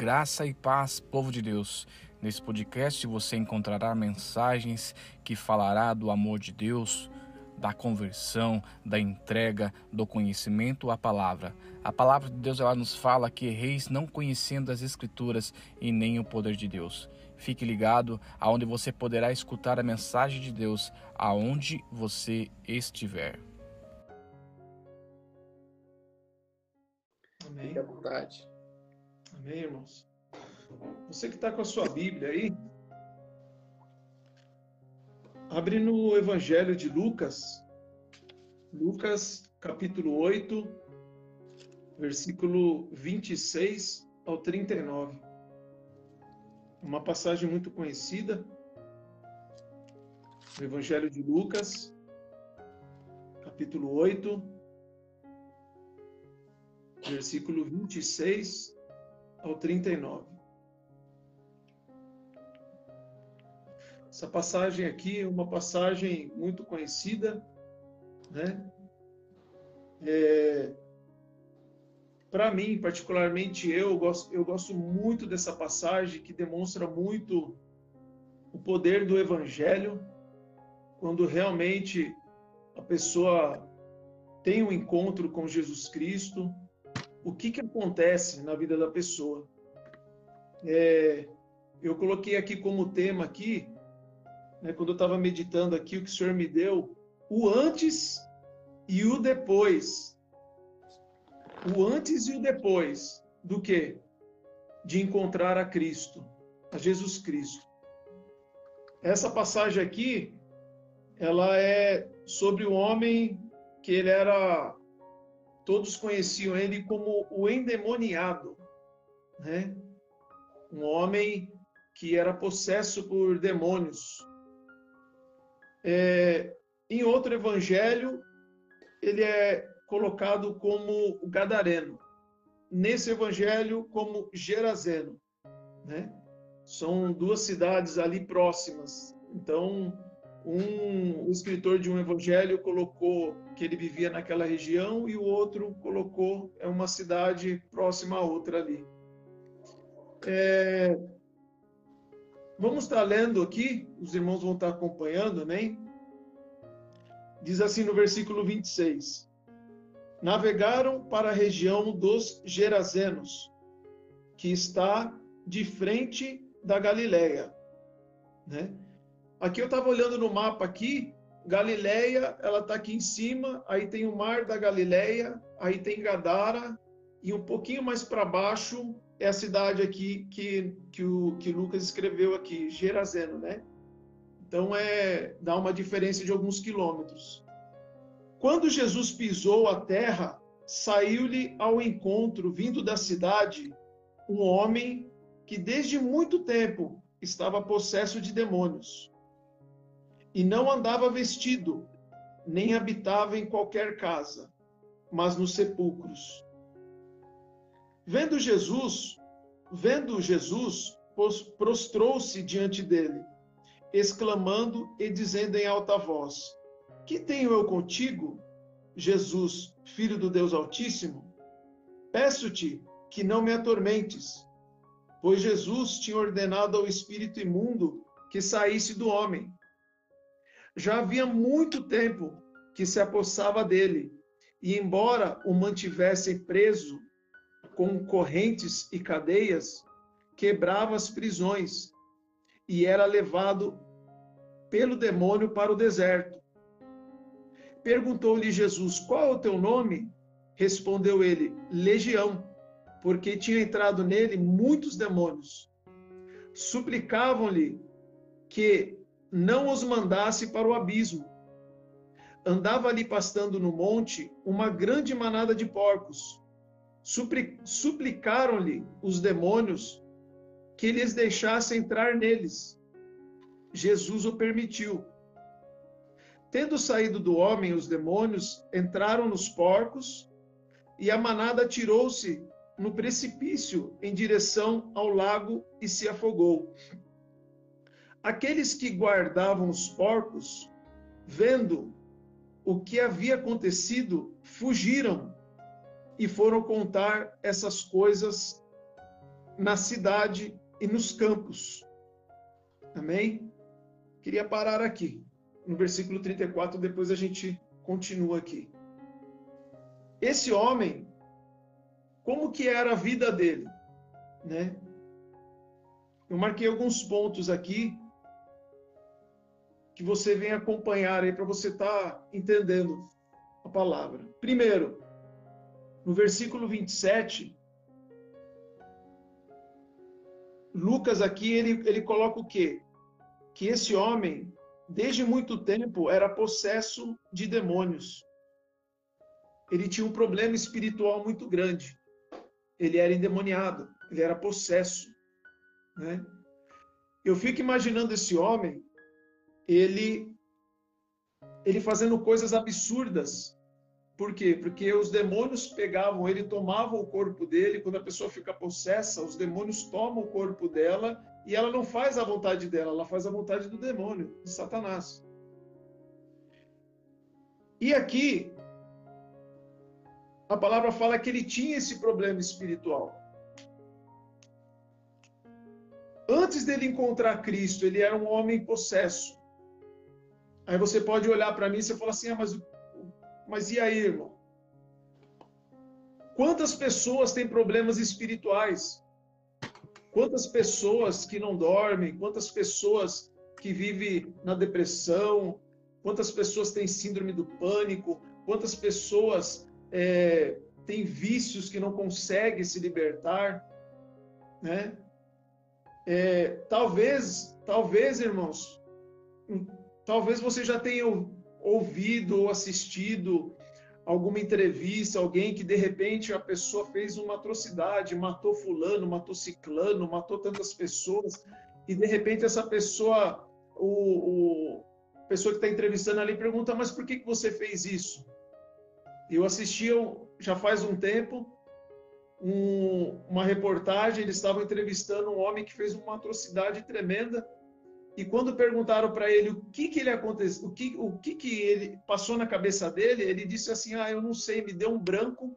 Graça e paz, povo de Deus. Nesse podcast você encontrará mensagens que falará do amor de Deus, da conversão, da entrega, do conhecimento à palavra. A palavra de Deus ela nos fala que reis não conhecendo as escrituras e nem o poder de Deus. Fique ligado aonde você poderá escutar a mensagem de Deus aonde você estiver. Amém. Fique à vontade. Amém, irmãos? Você que está com a sua Bíblia aí, abre no Evangelho de Lucas, Lucas capítulo 8, versículo 26 ao 39. Uma passagem muito conhecida, o Evangelho de Lucas, capítulo 8, versículo 26 ao 39. Essa passagem aqui é uma passagem muito conhecida, né? É, Para mim, particularmente eu gosto, eu gosto muito dessa passagem que demonstra muito o poder do Evangelho, quando realmente a pessoa tem um encontro com Jesus Cristo, o que, que acontece na vida da pessoa. É, eu coloquei aqui como tema aqui, né, quando eu estava meditando aqui, o que o Senhor me deu, o antes e o depois. O antes e o depois do que? De encontrar a Cristo, a Jesus Cristo. Essa passagem aqui, ela é sobre o homem que ele era todos conheciam ele como o endemoniado, né? Um homem que era possesso por demônios. É, em outro evangelho, ele é colocado como o gadareno. Nesse evangelho, como Gerazeno, né? São duas cidades ali próximas. Então, um, escritor de um evangelho colocou que ele vivia naquela região e o outro colocou é uma cidade próxima a outra ali. É, vamos estar lendo aqui, os irmãos vão estar acompanhando, né? Diz assim no versículo 26. Navegaram para a região dos Gerazenos, que está de frente da Galileia, né? Aqui eu estava olhando no mapa aqui, Galileia, ela está aqui em cima, aí tem o mar da Galileia, aí tem Gadara, e um pouquinho mais para baixo é a cidade aqui que, que, o, que Lucas escreveu aqui, Gerazeno, né? Então é dá uma diferença de alguns quilômetros. Quando Jesus pisou a terra, saiu-lhe ao encontro, vindo da cidade, um homem que desde muito tempo estava possesso de demônios e não andava vestido, nem habitava em qualquer casa, mas nos sepulcros. Vendo Jesus, vendo Jesus, prostrou-se diante dele, exclamando e dizendo em alta voz: Que tenho eu contigo, Jesus, filho do Deus Altíssimo? Peço-te que não me atormentes, pois Jesus tinha ordenado ao espírito imundo que saísse do homem já havia muito tempo que se apossava dele, e embora o mantivessem preso com correntes e cadeias, quebrava as prisões e era levado pelo demônio para o deserto. Perguntou-lhe Jesus: Qual é o teu nome? Respondeu ele: Legião, porque tinha entrado nele muitos demônios. Suplicavam-lhe que não os mandasse para o abismo. Andava ali pastando no monte uma grande manada de porcos. Suplicaram-lhe os demônios que lhes deixasse entrar neles. Jesus o permitiu. Tendo saído do homem os demônios, entraram nos porcos, e a manada tirou-se no precipício em direção ao lago e se afogou. Aqueles que guardavam os porcos, vendo o que havia acontecido, fugiram e foram contar essas coisas na cidade e nos campos. Amém? Queria parar aqui, no versículo 34, depois a gente continua aqui. Esse homem, como que era a vida dele, né? Eu marquei alguns pontos aqui que você vem acompanhar aí para você estar tá entendendo a palavra. Primeiro, no versículo 27, Lucas aqui ele, ele coloca o quê? Que esse homem, desde muito tempo, era possesso de demônios. Ele tinha um problema espiritual muito grande. Ele era endemoniado, ele era possesso. Né? Eu fico imaginando esse homem, ele, ele fazendo coisas absurdas. Por quê? Porque os demônios pegavam ele, tomavam o corpo dele. Quando a pessoa fica possessa, os demônios tomam o corpo dela e ela não faz a vontade dela, ela faz a vontade do demônio, de Satanás. E aqui, a palavra fala que ele tinha esse problema espiritual. Antes dele encontrar Cristo, ele era um homem possesso. Aí você pode olhar para mim e você fala assim: ah, mas, mas e aí, irmão? Quantas pessoas têm problemas espirituais? Quantas pessoas que não dormem? Quantas pessoas que vivem na depressão? Quantas pessoas têm síndrome do pânico? Quantas pessoas é, têm vícios que não conseguem se libertar? Né? É, talvez, talvez, irmãos, talvez você já tenha ouvido ou assistido alguma entrevista, alguém que de repente a pessoa fez uma atrocidade, matou fulano, matou ciclano, matou tantas pessoas, e de repente essa pessoa, o, o pessoa que está entrevistando ali pergunta, mas por que, que você fez isso? Eu assisti já faz um tempo um, uma reportagem, eles estavam entrevistando um homem que fez uma atrocidade tremenda. E quando perguntaram para ele o que que ele aconteceu, o que o que que ele passou na cabeça dele, ele disse assim: "Ah, eu não sei, me deu um branco.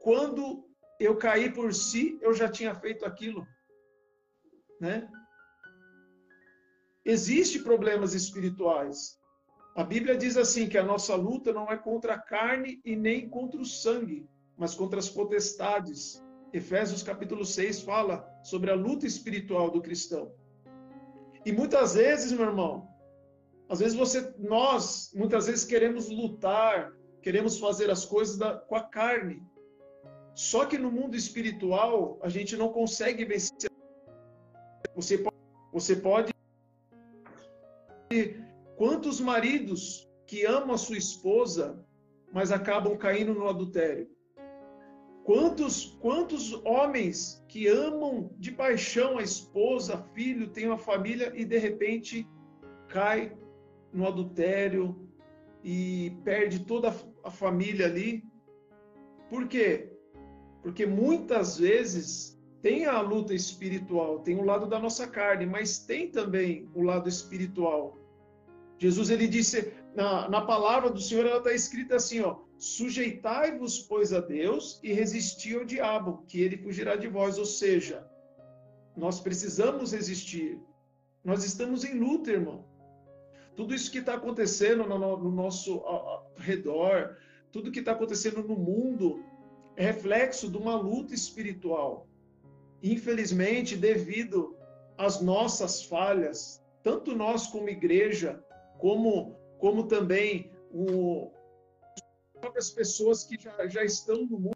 Quando eu caí por si, eu já tinha feito aquilo", né? Existem problemas espirituais. A Bíblia diz assim que a nossa luta não é contra a carne e nem contra o sangue, mas contra as potestades. Efésios capítulo 6 fala sobre a luta espiritual do cristão. E muitas vezes, meu irmão, às vezes você, nós, muitas vezes queremos lutar, queremos fazer as coisas da, com a carne. Só que no mundo espiritual, a gente não consegue vencer. Você pode, você pode quantos maridos que amam a sua esposa, mas acabam caindo no adultério? Quantos, quantos homens que amam de paixão a esposa, filho, têm uma família e de repente cai no adultério e perde toda a família ali? Por quê? Porque muitas vezes tem a luta espiritual, tem o lado da nossa carne, mas tem também o lado espiritual. Jesus ele disse na, na palavra do Senhor ela está escrita assim, ó, Sujeitai-vos, pois, a Deus e resisti ao diabo, que ele fugirá de vós. Ou seja, nós precisamos resistir. Nós estamos em luta, irmão. Tudo isso que está acontecendo no, no nosso ao, ao redor, tudo que está acontecendo no mundo, é reflexo de uma luta espiritual. Infelizmente, devido às nossas falhas, tanto nós como igreja, como, como também o, próprias pessoas que já, já estão no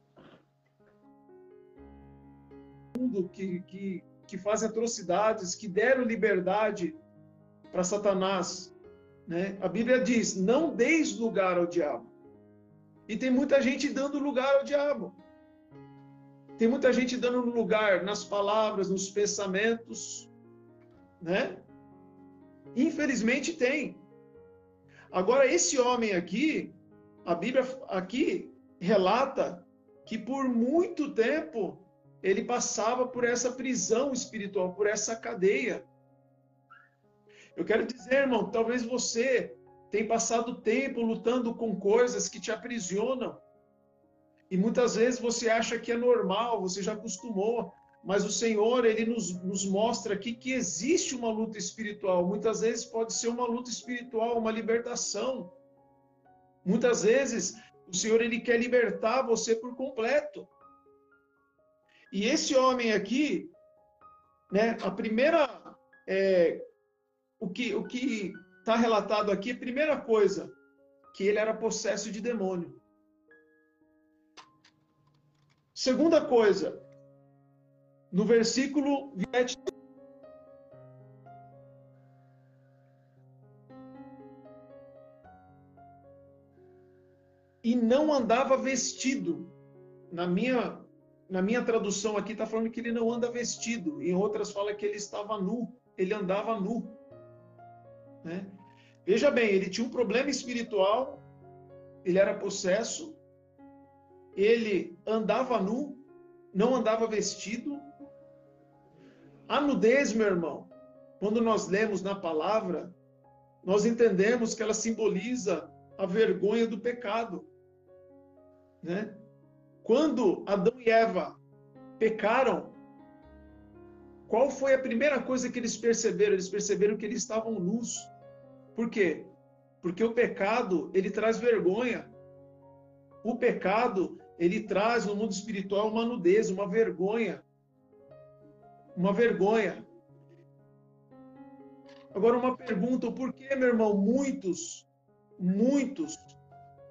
mundo, que, que, que fazem atrocidades, que deram liberdade para Satanás. Né? A Bíblia diz: não deis lugar ao diabo. E tem muita gente dando lugar ao diabo. Tem muita gente dando lugar nas palavras, nos pensamentos, né? Infelizmente tem. Agora esse homem aqui, a Bíblia aqui relata que por muito tempo ele passava por essa prisão espiritual, por essa cadeia. Eu quero dizer, irmão, talvez você tenha passado tempo lutando com coisas que te aprisionam. E muitas vezes você acha que é normal, você já acostumou. Mas o Senhor, ele nos, nos mostra aqui que existe uma luta espiritual. Muitas vezes pode ser uma luta espiritual, uma libertação. Muitas vezes o Senhor, ele quer libertar você por completo. E esse homem aqui, né, a primeira, é, o que o que está relatado aqui, primeira coisa, que ele era possesso de demônio. Segunda coisa, no versículo 20, e não andava vestido. Na minha na minha tradução aqui está falando que ele não anda vestido, em outras fala que ele estava nu, ele andava nu. Né? Veja bem, ele tinha um problema espiritual, ele era possesso, ele andava nu, não andava vestido. A nudez, meu irmão, quando nós lemos na palavra, nós entendemos que ela simboliza a vergonha do pecado. Né? Quando Adão e Eva pecaram, qual foi a primeira coisa que eles perceberam? Eles perceberam que eles estavam nus. Por quê? Porque o pecado, ele traz vergonha. O pecado, ele traz no mundo espiritual uma nudez, uma vergonha. Uma vergonha. Agora uma pergunta, por que, meu irmão, muitos, muitos,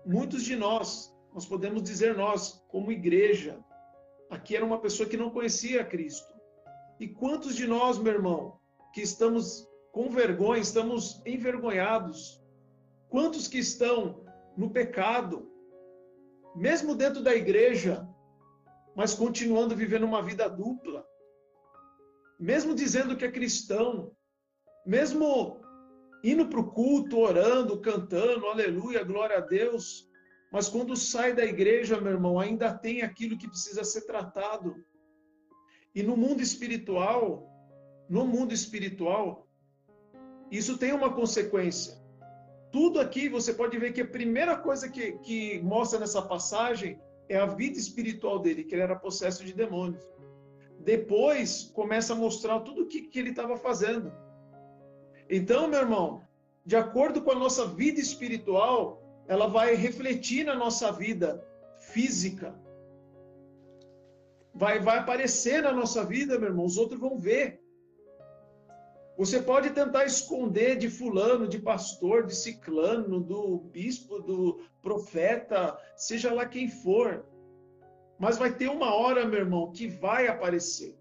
muitos de nós nós podemos dizer nós, como igreja, aqui era uma pessoa que não conhecia Cristo. E quantos de nós, meu irmão, que estamos com vergonha, estamos envergonhados? Quantos que estão no pecado, mesmo dentro da igreja, mas continuando vivendo uma vida dupla? Mesmo dizendo que é cristão, mesmo indo para o culto, orando, cantando, aleluia, glória a Deus, mas quando sai da igreja, meu irmão, ainda tem aquilo que precisa ser tratado. E no mundo espiritual, no mundo espiritual, isso tem uma consequência. Tudo aqui você pode ver que a primeira coisa que, que mostra nessa passagem é a vida espiritual dele, que ele era possesso de demônios. Depois começa a mostrar tudo o que, que ele estava fazendo. Então, meu irmão, de acordo com a nossa vida espiritual, ela vai refletir na nossa vida física. Vai, vai aparecer na nossa vida, meu irmão, os outros vão ver. Você pode tentar esconder de fulano, de pastor, de ciclano, do bispo, do profeta, seja lá quem for. Mas vai ter uma hora, meu irmão, que vai aparecer.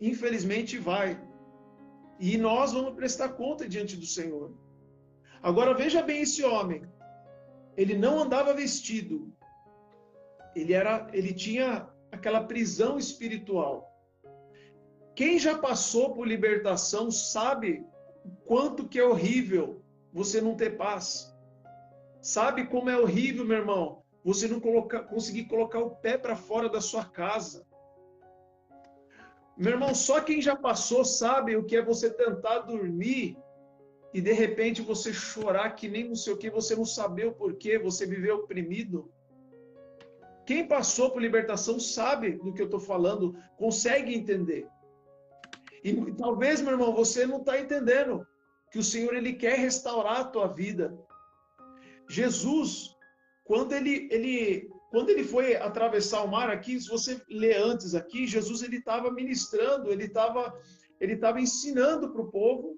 Infelizmente vai. E nós vamos prestar conta diante do Senhor. Agora veja bem esse homem ele não andava vestido. Ele era, ele tinha aquela prisão espiritual. Quem já passou por libertação sabe o quanto que é horrível você não ter paz. Sabe como é horrível, meu irmão, você não colocar, conseguir colocar o pé para fora da sua casa. Meu irmão, só quem já passou sabe o que é você tentar dormir e de repente você chorar que nem não sei o que, você não saber o porquê, você viver oprimido. Quem passou por libertação sabe do que eu estou falando, consegue entender. E talvez, meu irmão, você não está entendendo que o Senhor ele quer restaurar a tua vida. Jesus, quando ele, ele, quando ele foi atravessar o mar aqui, se você ler antes aqui, Jesus ele estava ministrando, ele estava ele estava ensinando para o povo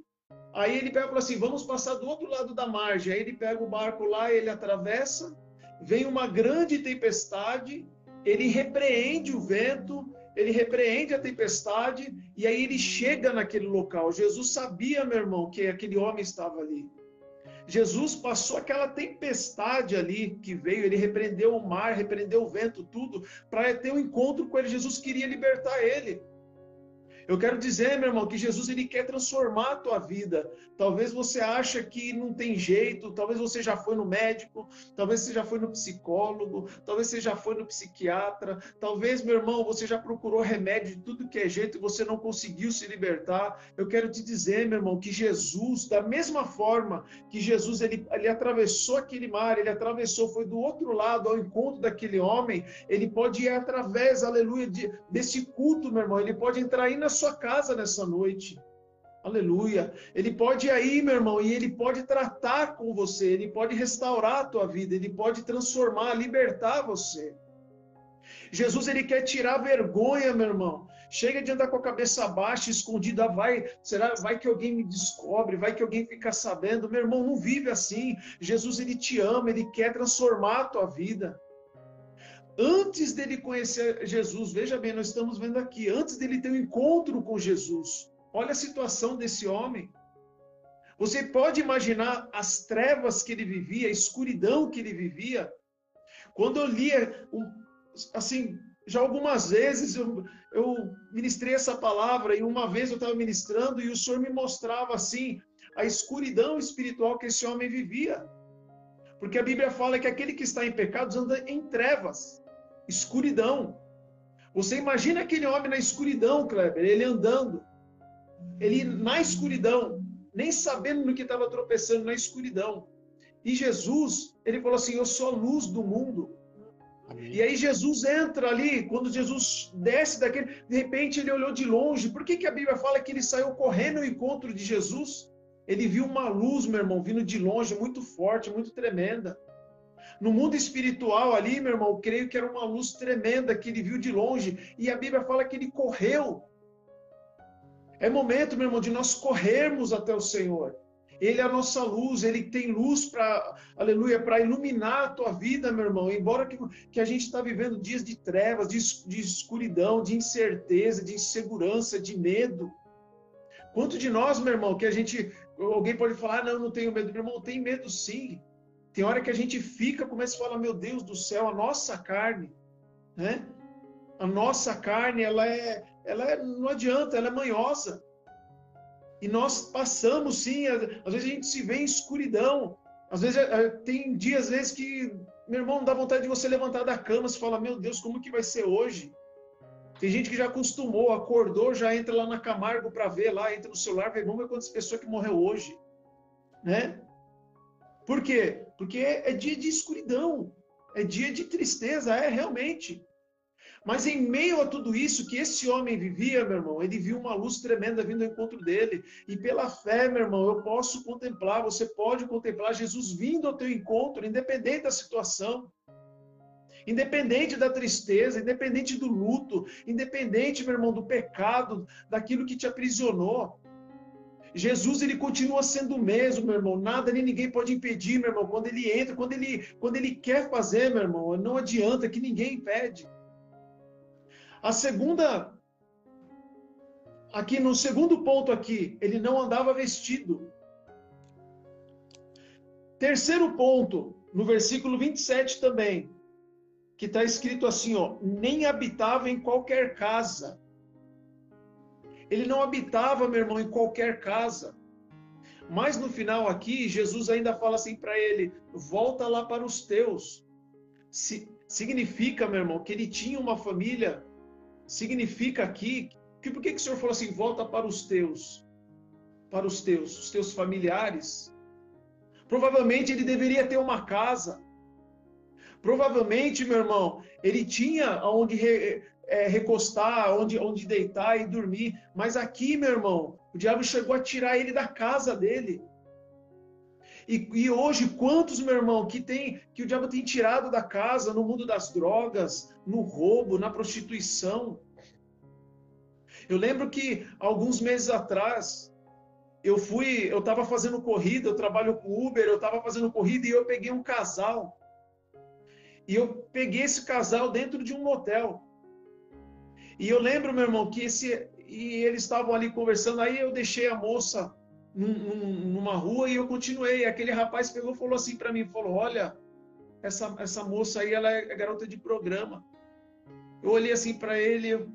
Aí ele pega assim: vamos passar do outro lado da margem. Aí ele pega o barco lá, ele atravessa, vem uma grande tempestade, ele repreende o vento, ele repreende a tempestade, e aí ele chega naquele local. Jesus sabia, meu irmão, que aquele homem estava ali. Jesus passou aquela tempestade ali que veio, ele repreendeu o mar, repreendeu o vento, tudo, para ter um encontro com ele. Jesus queria libertar ele. Eu quero dizer, meu irmão, que Jesus ele quer transformar a tua vida. Talvez você acha que não tem jeito, talvez você já foi no médico, talvez você já foi no psicólogo, talvez você já foi no psiquiatra, talvez, meu irmão, você já procurou remédio de tudo que é jeito e você não conseguiu se libertar. Eu quero te dizer, meu irmão, que Jesus, da mesma forma que Jesus ele, ele atravessou aquele mar, ele atravessou, foi do outro lado ao encontro daquele homem, ele pode ir através, aleluia, de, desse culto, meu irmão, ele pode entrar aí na sua casa nessa noite. Aleluia. Ele pode ir aí, meu irmão, e ele pode tratar com você, ele pode restaurar a tua vida, ele pode transformar, libertar você. Jesus, ele quer tirar vergonha, meu irmão. Chega de andar com a cabeça baixa, escondida, vai, será, vai que alguém me descobre, vai que alguém fica sabendo. Meu irmão, não vive assim. Jesus, ele te ama, ele quer transformar a tua vida antes dele conhecer Jesus, veja bem, nós estamos vendo aqui, antes dele ter um encontro com Jesus, olha a situação desse homem. Você pode imaginar as trevas que ele vivia, a escuridão que ele vivia. Quando eu lia, assim, já algumas vezes eu, eu ministrei essa palavra e uma vez eu estava ministrando e o Senhor me mostrava assim a escuridão espiritual que esse homem vivia. Porque a Bíblia fala que aquele que está em pecados anda em trevas escuridão. Você imagina aquele homem na escuridão, Kleber, ele andando, ele na escuridão, nem sabendo no que estava tropeçando, na escuridão. E Jesus, ele falou assim: Eu sou a luz do mundo. Amém. E aí Jesus entra ali, quando Jesus desce daquele, de repente ele olhou de longe. Por que, que a Bíblia fala que ele saiu correndo ao encontro de Jesus? Ele viu uma luz, meu irmão, vindo de longe, muito forte, muito tremenda. No mundo espiritual ali, meu irmão, creio que era uma luz tremenda que ele viu de longe. E a Bíblia fala que ele correu. É momento, meu irmão, de nós corrermos até o Senhor. Ele é a nossa luz, ele tem luz para, aleluia, para iluminar a tua vida, meu irmão. Embora que, que a gente está vivendo dias de trevas, de, de escuridão, de incerteza, de insegurança, de medo. Quanto de nós, meu irmão, que a gente, alguém pode falar, não, não tenho medo. Meu irmão, tem medo sim. Tem hora que a gente fica, começa a falar, meu Deus do céu, a nossa carne, né? A nossa carne, ela é, ela é, não adianta, ela é manhosa. E nós passamos, sim, às vezes a gente se vê em escuridão. Às vezes é, tem dias, às vezes, que, meu irmão, dá vontade de você levantar da cama, você fala, meu Deus, como que vai ser hoje? Tem gente que já acostumou, acordou, já entra lá na Camargo para ver lá, entra no celular, vê, ver quantas pessoas que morreu hoje, né? Por quê? Porque é dia de escuridão, é dia de tristeza, é realmente. Mas em meio a tudo isso que esse homem vivia, meu irmão, ele viu uma luz tremenda vindo ao encontro dele. E pela fé, meu irmão, eu posso contemplar, você pode contemplar Jesus vindo ao teu encontro, independente da situação. Independente da tristeza, independente do luto, independente, meu irmão, do pecado, daquilo que te aprisionou. Jesus ele continua sendo o mesmo, meu irmão. Nada nem ninguém pode impedir, meu irmão. Quando ele entra, quando ele, quando ele quer fazer, meu irmão, não adianta que ninguém impede. A segunda aqui no segundo ponto aqui, ele não andava vestido. Terceiro ponto, no versículo 27 também, que está escrito assim, ó, nem habitava em qualquer casa ele não habitava, meu irmão, em qualquer casa. Mas no final aqui, Jesus ainda fala assim para ele: volta lá para os teus. Se, significa, meu irmão, que ele tinha uma família. Significa aqui que por que, que o Senhor falou assim: volta para os teus? Para os teus, os teus familiares. Provavelmente ele deveria ter uma casa. Provavelmente, meu irmão, ele tinha onde é, recostar, onde, onde deitar e dormir. Mas aqui, meu irmão, o diabo chegou a tirar ele da casa dele. E, e, hoje, quantos, meu irmão, que tem que o diabo tem tirado da casa no mundo das drogas, no roubo, na prostituição? Eu lembro que alguns meses atrás eu fui, eu estava fazendo corrida, eu trabalho com Uber, eu estava fazendo corrida e eu peguei um casal. E eu peguei esse casal dentro de um motel. E eu lembro, meu irmão, que esse. E eles estavam ali conversando, aí eu deixei a moça num, numa rua e eu continuei. Aquele rapaz pegou e falou assim para mim: falou, olha, essa, essa moça aí, ela é garota de programa. Eu olhei assim para ele, eu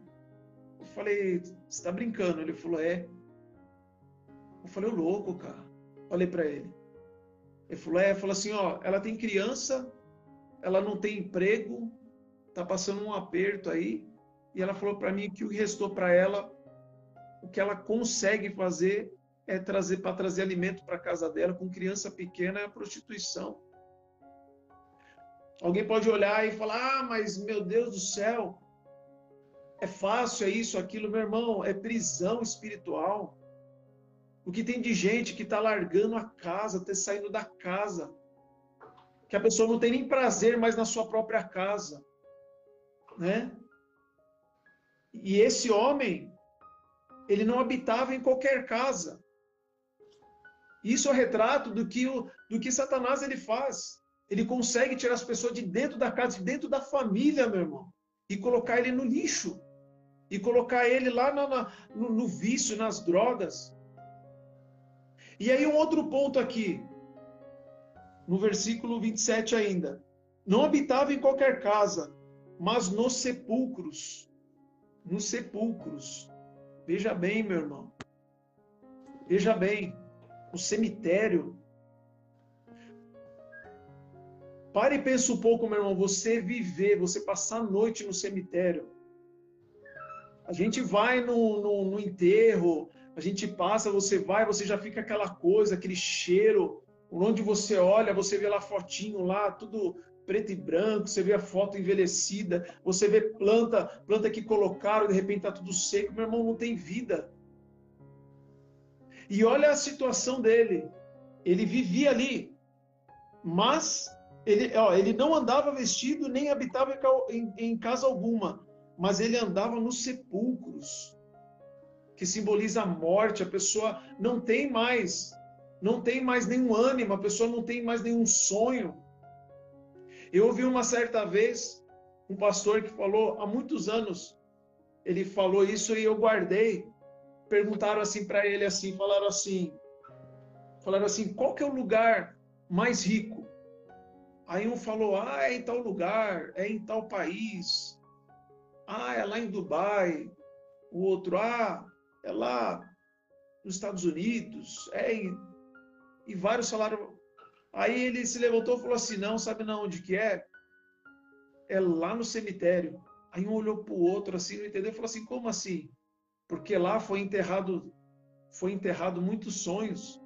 falei, você está brincando? Ele falou, é. Eu falei, o louco, cara. Falei para ele. Ele falou, é, falou assim, ó, ela tem criança, ela não tem emprego, tá passando um aperto aí, e ela falou para mim que o que restou para ela, o que ela consegue fazer é trazer para trazer alimento para casa dela com criança pequena é a prostituição. Alguém pode olhar e falar: "Ah, mas meu Deus do céu, é fácil, é isso, aquilo, meu irmão, é prisão espiritual. O que tem de gente que está largando a casa, até saindo da casa, que a pessoa não tem nem prazer mais na sua própria casa, né? E esse homem, ele não habitava em qualquer casa. Isso é o retrato do que, o, do que Satanás ele faz. Ele consegue tirar as pessoas de dentro da casa, de dentro da família, meu irmão, e colocar ele no lixo. E colocar ele lá no, no vício, nas drogas. E aí, um outro ponto aqui, no versículo 27 ainda. Não habitava em qualquer casa, mas nos sepulcros. Nos sepulcros. Veja bem, meu irmão. Veja bem o cemitério. Pare e pense um pouco, meu irmão, você viver, você passar a noite no cemitério. A gente vai no, no, no enterro, a gente passa, você vai, você já fica aquela coisa, aquele cheiro, onde você olha, você vê lá fotinho lá, tudo preto e branco, você vê a foto envelhecida, você vê planta, planta que colocaram, de repente tá tudo seco, meu irmão, não tem vida. E olha a situação dele. Ele vivia ali, mas ele, ó, ele não andava vestido nem habitava em, em casa alguma, mas ele andava nos sepulcros, que simboliza a morte. A pessoa não tem mais, não tem mais nenhum ânimo, a pessoa não tem mais nenhum sonho. Eu ouvi uma certa vez um pastor que falou há muitos anos, ele falou isso e eu guardei perguntaram assim para ele assim, falaram assim, falaram assim, qual que é o lugar mais rico? Aí um falou, ah, é em tal lugar, é em tal país, ah, é lá em Dubai. O outro, ah, é lá nos Estados Unidos, é em... e vários falaram. Aí ele se levantou e falou assim, não, sabe não onde que é? É lá no cemitério. Aí um olhou para o outro assim, não entendeu, falou assim, como assim? porque lá foi enterrado foi enterrado muitos sonhos,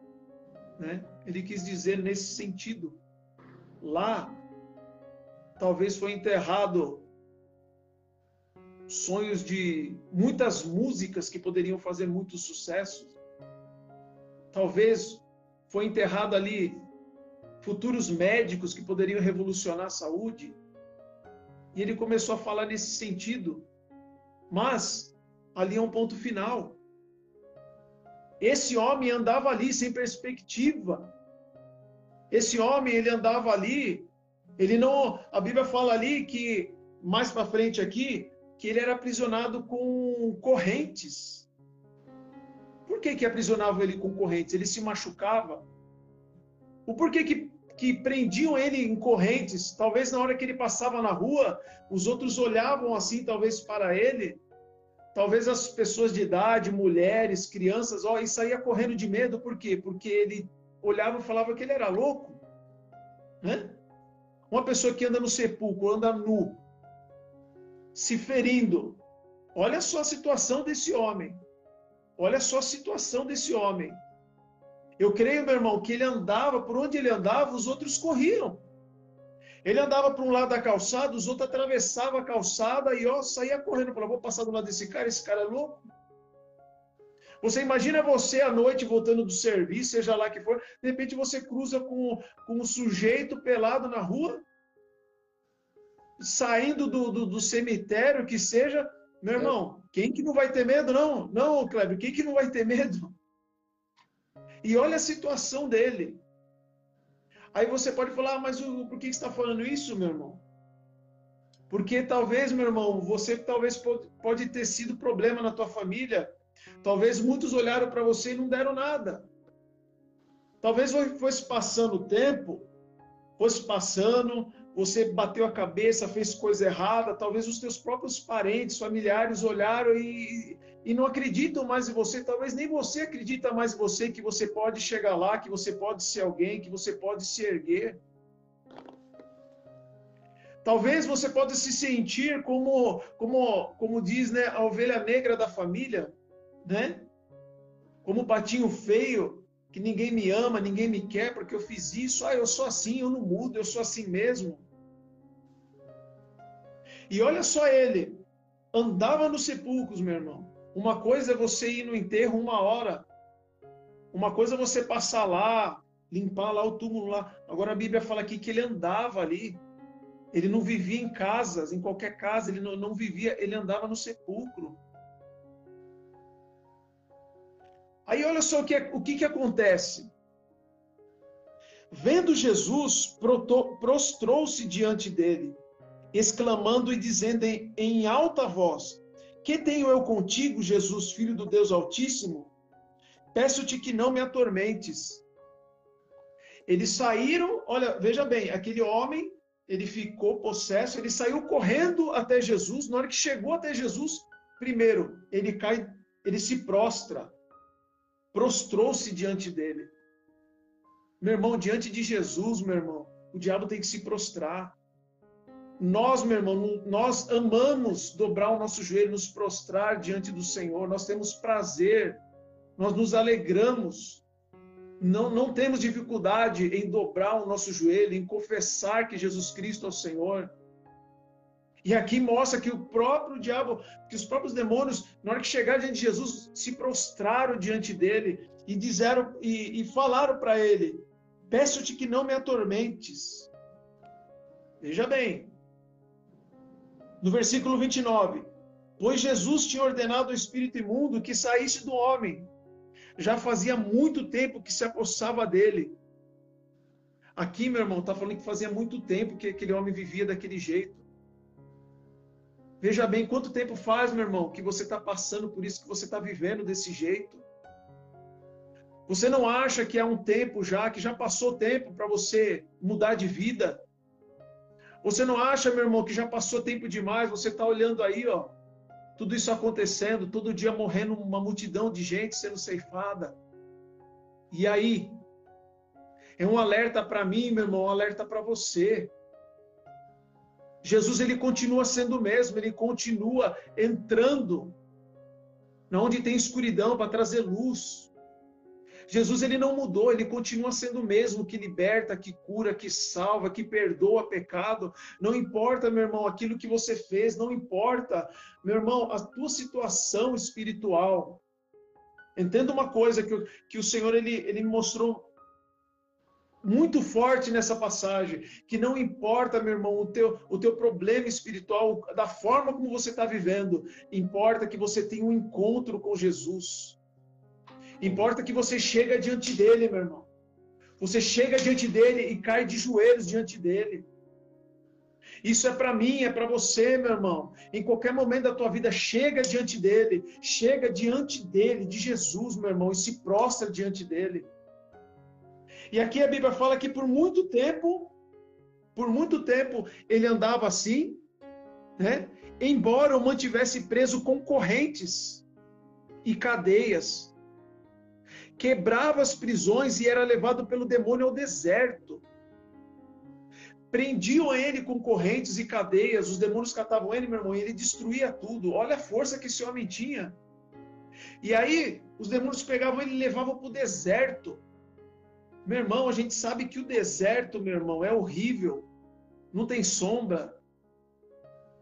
né? Ele quis dizer nesse sentido. Lá talvez foi enterrado sonhos de muitas músicas que poderiam fazer muito sucesso. Talvez foi enterrado ali futuros médicos que poderiam revolucionar a saúde. E ele começou a falar nesse sentido. Mas ali é um ponto final. Esse homem andava ali sem perspectiva. Esse homem, ele andava ali, ele não, a Bíblia fala ali que mais para frente aqui, que ele era aprisionado com correntes. Por que que aprisionavam ele com correntes? Ele se machucava. O porquê que que prendiam ele em correntes, talvez na hora que ele passava na rua, os outros olhavam assim, talvez para ele, Talvez as pessoas de idade, mulheres, crianças, ó, e saía correndo de medo, por quê? Porque ele olhava e falava que ele era louco. Né? Uma pessoa que anda no sepulcro, anda nu, se ferindo. Olha só a situação desse homem. Olha só a situação desse homem. Eu creio, meu irmão, que ele andava, por onde ele andava, os outros corriam. Ele andava para um lado da calçada, os outros atravessavam a calçada e ó, saía correndo. Falava, vou passar do lado desse cara, esse cara é louco. Você imagina você à noite voltando do serviço, seja lá que for, de repente você cruza com, com um sujeito pelado na rua, saindo do, do, do cemitério, que seja. Meu irmão, quem que não vai ter medo, não? Não, Kleber, quem que não vai ter medo? E olha a situação dele. Aí você pode falar, ah, mas por que está falando isso, meu irmão? Porque talvez, meu irmão, você talvez pode, pode ter sido problema na tua família. Talvez muitos olharam para você e não deram nada. Talvez fosse passando o tempo, fosse passando, você bateu a cabeça, fez coisa errada, talvez os teus próprios parentes, familiares olharam e, e não acreditam mais em você, talvez nem você acredita mais em você, que você pode chegar lá, que você pode ser alguém, que você pode se erguer. Talvez você pode se sentir como, como, como diz, né, a ovelha negra da família, né? Como o patinho feio, que ninguém me ama, ninguém me quer porque eu fiz isso. Ah, eu sou assim, eu não mudo, eu sou assim mesmo. E olha só ele, andava nos sepulcros, meu irmão. Uma coisa é você ir no enterro uma hora. Uma coisa é você passar lá, limpar lá o túmulo lá. Agora a Bíblia fala aqui que ele andava ali. Ele não vivia em casas, em qualquer casa, ele não, não vivia, ele andava no sepulcro. Aí olha só o que, o que, que acontece. Vendo Jesus, prostrou-se diante dele, exclamando e dizendo em, em alta voz: Que tenho eu contigo, Jesus, filho do Deus Altíssimo? Peço-te que não me atormentes. Eles saíram, olha, veja bem, aquele homem ele ficou possesso, ele saiu correndo até Jesus. Na hora que chegou até Jesus, primeiro, ele cai, ele se prostra, prostrou-se diante dele. Meu irmão, diante de Jesus, meu irmão, o diabo tem que se prostrar. Nós, meu irmão, nós amamos dobrar o nosso joelho, nos prostrar diante do Senhor. Nós temos prazer, nós nos alegramos não, não temos dificuldade em dobrar o nosso joelho, em confessar que Jesus Cristo é o Senhor. E aqui mostra que o próprio diabo, que os próprios demônios, na hora que chegaram diante de Jesus, se prostraram diante dele e disseram e, e falaram para ele: Peço-te que não me atormentes. Veja bem, no versículo 29, pois Jesus tinha ordenado ao espírito imundo que saísse do homem já fazia muito tempo que se apossava dele. Aqui, meu irmão, está falando que fazia muito tempo que aquele homem vivia daquele jeito. Veja bem quanto tempo faz, meu irmão, que você está passando por isso, que você está vivendo desse jeito. Você não acha que há um tempo já, que já passou tempo para você mudar de vida? Você não acha, meu irmão, que já passou tempo demais? Você está olhando aí, ó, tudo isso acontecendo, todo dia morrendo uma multidão de gente sendo ceifada. E aí? É um alerta para mim, meu irmão, um alerta para você. Jesus ele continua sendo o mesmo, ele continua entrando na onde tem escuridão para trazer luz. Jesus ele não mudou, ele continua sendo o mesmo que liberta, que cura, que salva, que perdoa pecado. Não importa, meu irmão, aquilo que você fez, não importa, meu irmão, a tua situação espiritual. Entenda uma coisa que, que o Senhor ele, ele me mostrou muito forte nessa passagem, que não importa, meu irmão, o teu, o teu problema espiritual, da forma como você está vivendo, importa que você tenha um encontro com Jesus. Importa que você chega diante dele, meu irmão. Você chega diante dele e cai de joelhos diante dele. Isso é para mim, é para você, meu irmão. Em qualquer momento da tua vida, chega diante dele, chega diante dele, de Jesus, meu irmão, e se prostra diante dele. E aqui a Bíblia fala que por muito tempo, por muito tempo, ele andava assim, né? Embora o mantivesse preso com correntes e cadeias quebrava as prisões e era levado pelo demônio ao deserto. Prendiam ele com correntes e cadeias, os demônios catavam ele, meu irmão, e ele destruía tudo. Olha a força que esse homem tinha. E aí, os demônios pegavam ele e levavam para o deserto. Meu irmão, a gente sabe que o deserto, meu irmão, é horrível. Não tem sombra,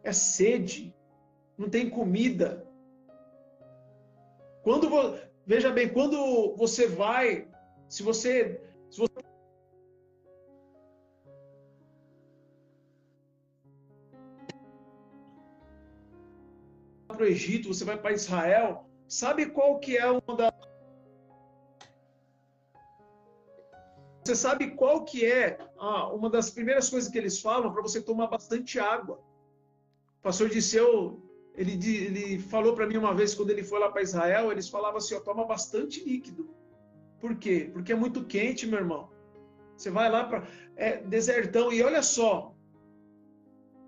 é sede, não tem comida. Quando Veja bem, quando você vai, se você, se você para o Egito, você vai para Israel, sabe qual que é uma da Você sabe qual que é ah, uma das primeiras coisas que eles falam para você tomar bastante água? O pastor Disseu ele, ele falou para mim uma vez, quando ele foi lá para Israel, eles falavam assim: ó, toma bastante líquido. Por quê? Porque é muito quente, meu irmão. Você vai lá para. É desertão. E olha só,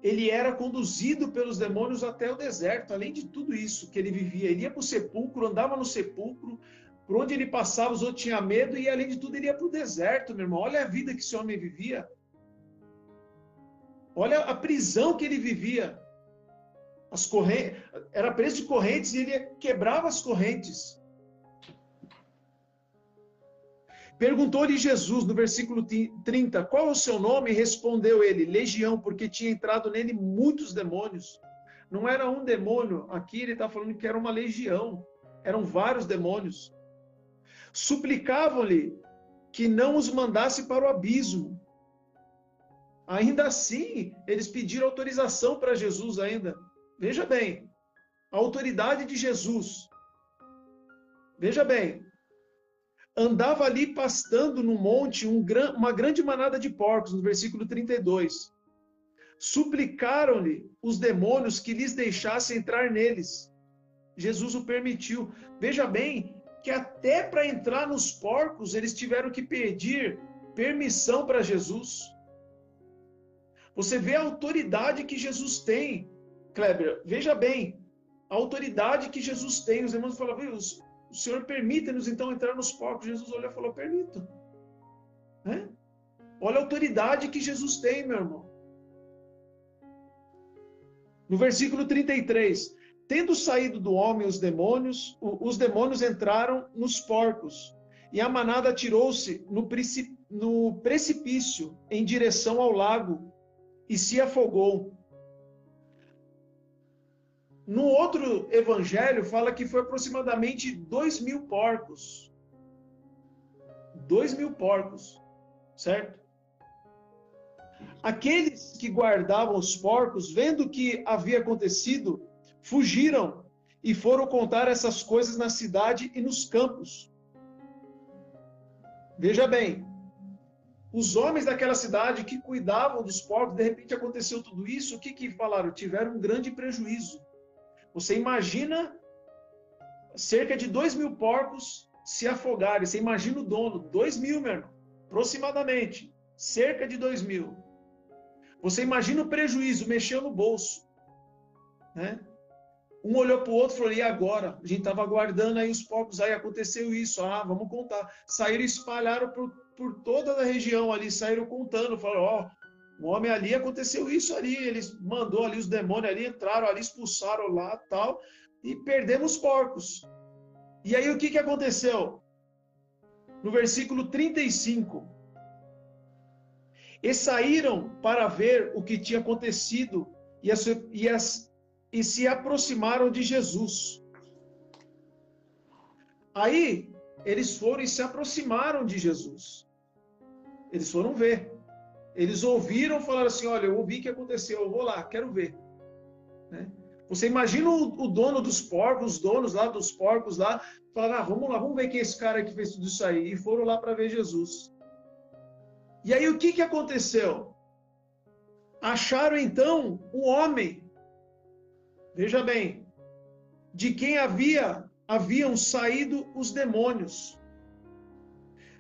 ele era conduzido pelos demônios até o deserto. Além de tudo isso que ele vivia, ele ia para o sepulcro, andava no sepulcro, por onde ele passava, os outros tinham medo, e além de tudo, ele ia para o deserto, meu irmão. Olha a vida que esse homem vivia. Olha a prisão que ele vivia. As correntes, era preso de correntes e ele quebrava as correntes. Perguntou-lhe Jesus no versículo 30, qual é o seu nome? Respondeu ele, Legião, porque tinha entrado nele muitos demônios. Não era um demônio, aqui ele está falando que era uma legião, eram vários demônios. Suplicavam-lhe que não os mandasse para o abismo. Ainda assim, eles pediram autorização para Jesus ainda. Veja bem, a autoridade de Jesus. Veja bem, andava ali pastando no monte um uma grande manada de porcos, no versículo 32. Suplicaram-lhe os demônios que lhes deixasse entrar neles. Jesus o permitiu. Veja bem que até para entrar nos porcos eles tiveram que pedir permissão para Jesus. Você vê a autoridade que Jesus tem, Kleber. Veja bem, a autoridade que Jesus tem. Os irmãos falavam, o Senhor permite-nos então entrar nos porcos. Jesus olhou e falou: Permito. Né? Olha a autoridade que Jesus tem, meu irmão. No versículo 33, tendo saído do homem os demônios, os demônios entraram nos porcos, e a manada atirou-se no precipício em direção ao lago e se afogou. No outro evangelho, fala que foi aproximadamente dois mil porcos. Dois mil porcos, certo? Aqueles que guardavam os porcos, vendo o que havia acontecido, fugiram e foram contar essas coisas na cidade e nos campos. Veja bem, os homens daquela cidade que cuidavam dos porcos, de repente aconteceu tudo isso, o que, que falaram? Tiveram um grande prejuízo. Você imagina cerca de dois mil porcos se afogarem. Você imagina o dono, dois mil, meu irmão, aproximadamente, cerca de dois mil. Você imagina o prejuízo, mexeu no bolso, né? Um olhou para o outro e falou: e agora? A gente estava aguardando aí os porcos, aí aconteceu isso, ah, vamos contar. Saíram e espalharam por, por toda a região ali, saíram contando, falaram: ó, o homem ali aconteceu isso ali, eles mandou ali os demônios ali, entraram ali, expulsaram lá, tal, e perdemos porcos. E aí o que que aconteceu? No versículo 35. E saíram para ver o que tinha acontecido e, as, e, as, e se aproximaram de Jesus. Aí eles foram e se aproximaram de Jesus. Eles foram ver. Eles ouviram, falaram assim: olha, eu ouvi que aconteceu, eu vou lá, quero ver. Né? Você imagina o, o, dono dos porcos, os donos lá dos porcos lá, falaram: ah, vamos lá, vamos ver quem é esse cara que fez tudo isso aí. E foram lá para ver Jesus. E aí o que, que aconteceu? Acharam então um homem, veja bem, de quem havia haviam saído os demônios,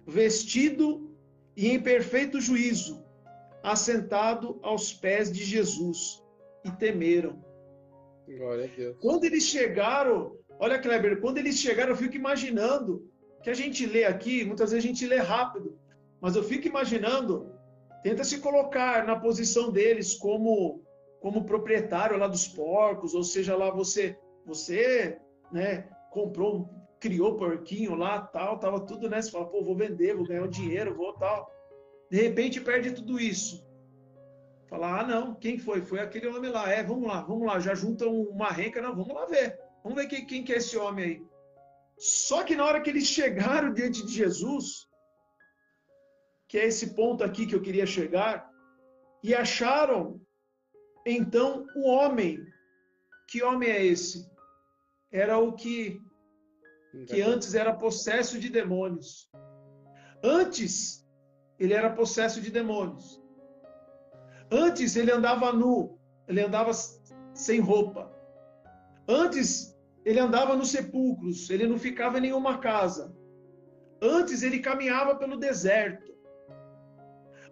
vestido e em perfeito juízo, assentado aos pés de Jesus e temeram. Glória a Deus. Quando eles chegaram, olha, Kleber, quando eles chegaram, eu fico imaginando, que a gente lê aqui, muitas vezes a gente lê rápido, mas eu fico imaginando, tenta se colocar na posição deles como como proprietário lá dos porcos, ou seja, lá você você, né, comprou, criou porquinho lá, tal, tava tudo, né, você fala, pô, vou vender, vou ganhar o dinheiro, vou tal. De repente perde tudo isso. Falar, ah, não, quem foi? Foi aquele homem lá. É, vamos lá, vamos lá, já juntam uma renca, não, vamos lá ver. Vamos ver quem, quem que é esse homem aí. Só que na hora que eles chegaram diante de Jesus, que é esse ponto aqui que eu queria chegar, e acharam então o homem. Que homem é esse? Era o que que antes era possesso de demônios. Antes ele era possesso de demônios. Antes ele andava nu, ele andava sem roupa. Antes ele andava nos sepulcros, ele não ficava em nenhuma casa. Antes ele caminhava pelo deserto.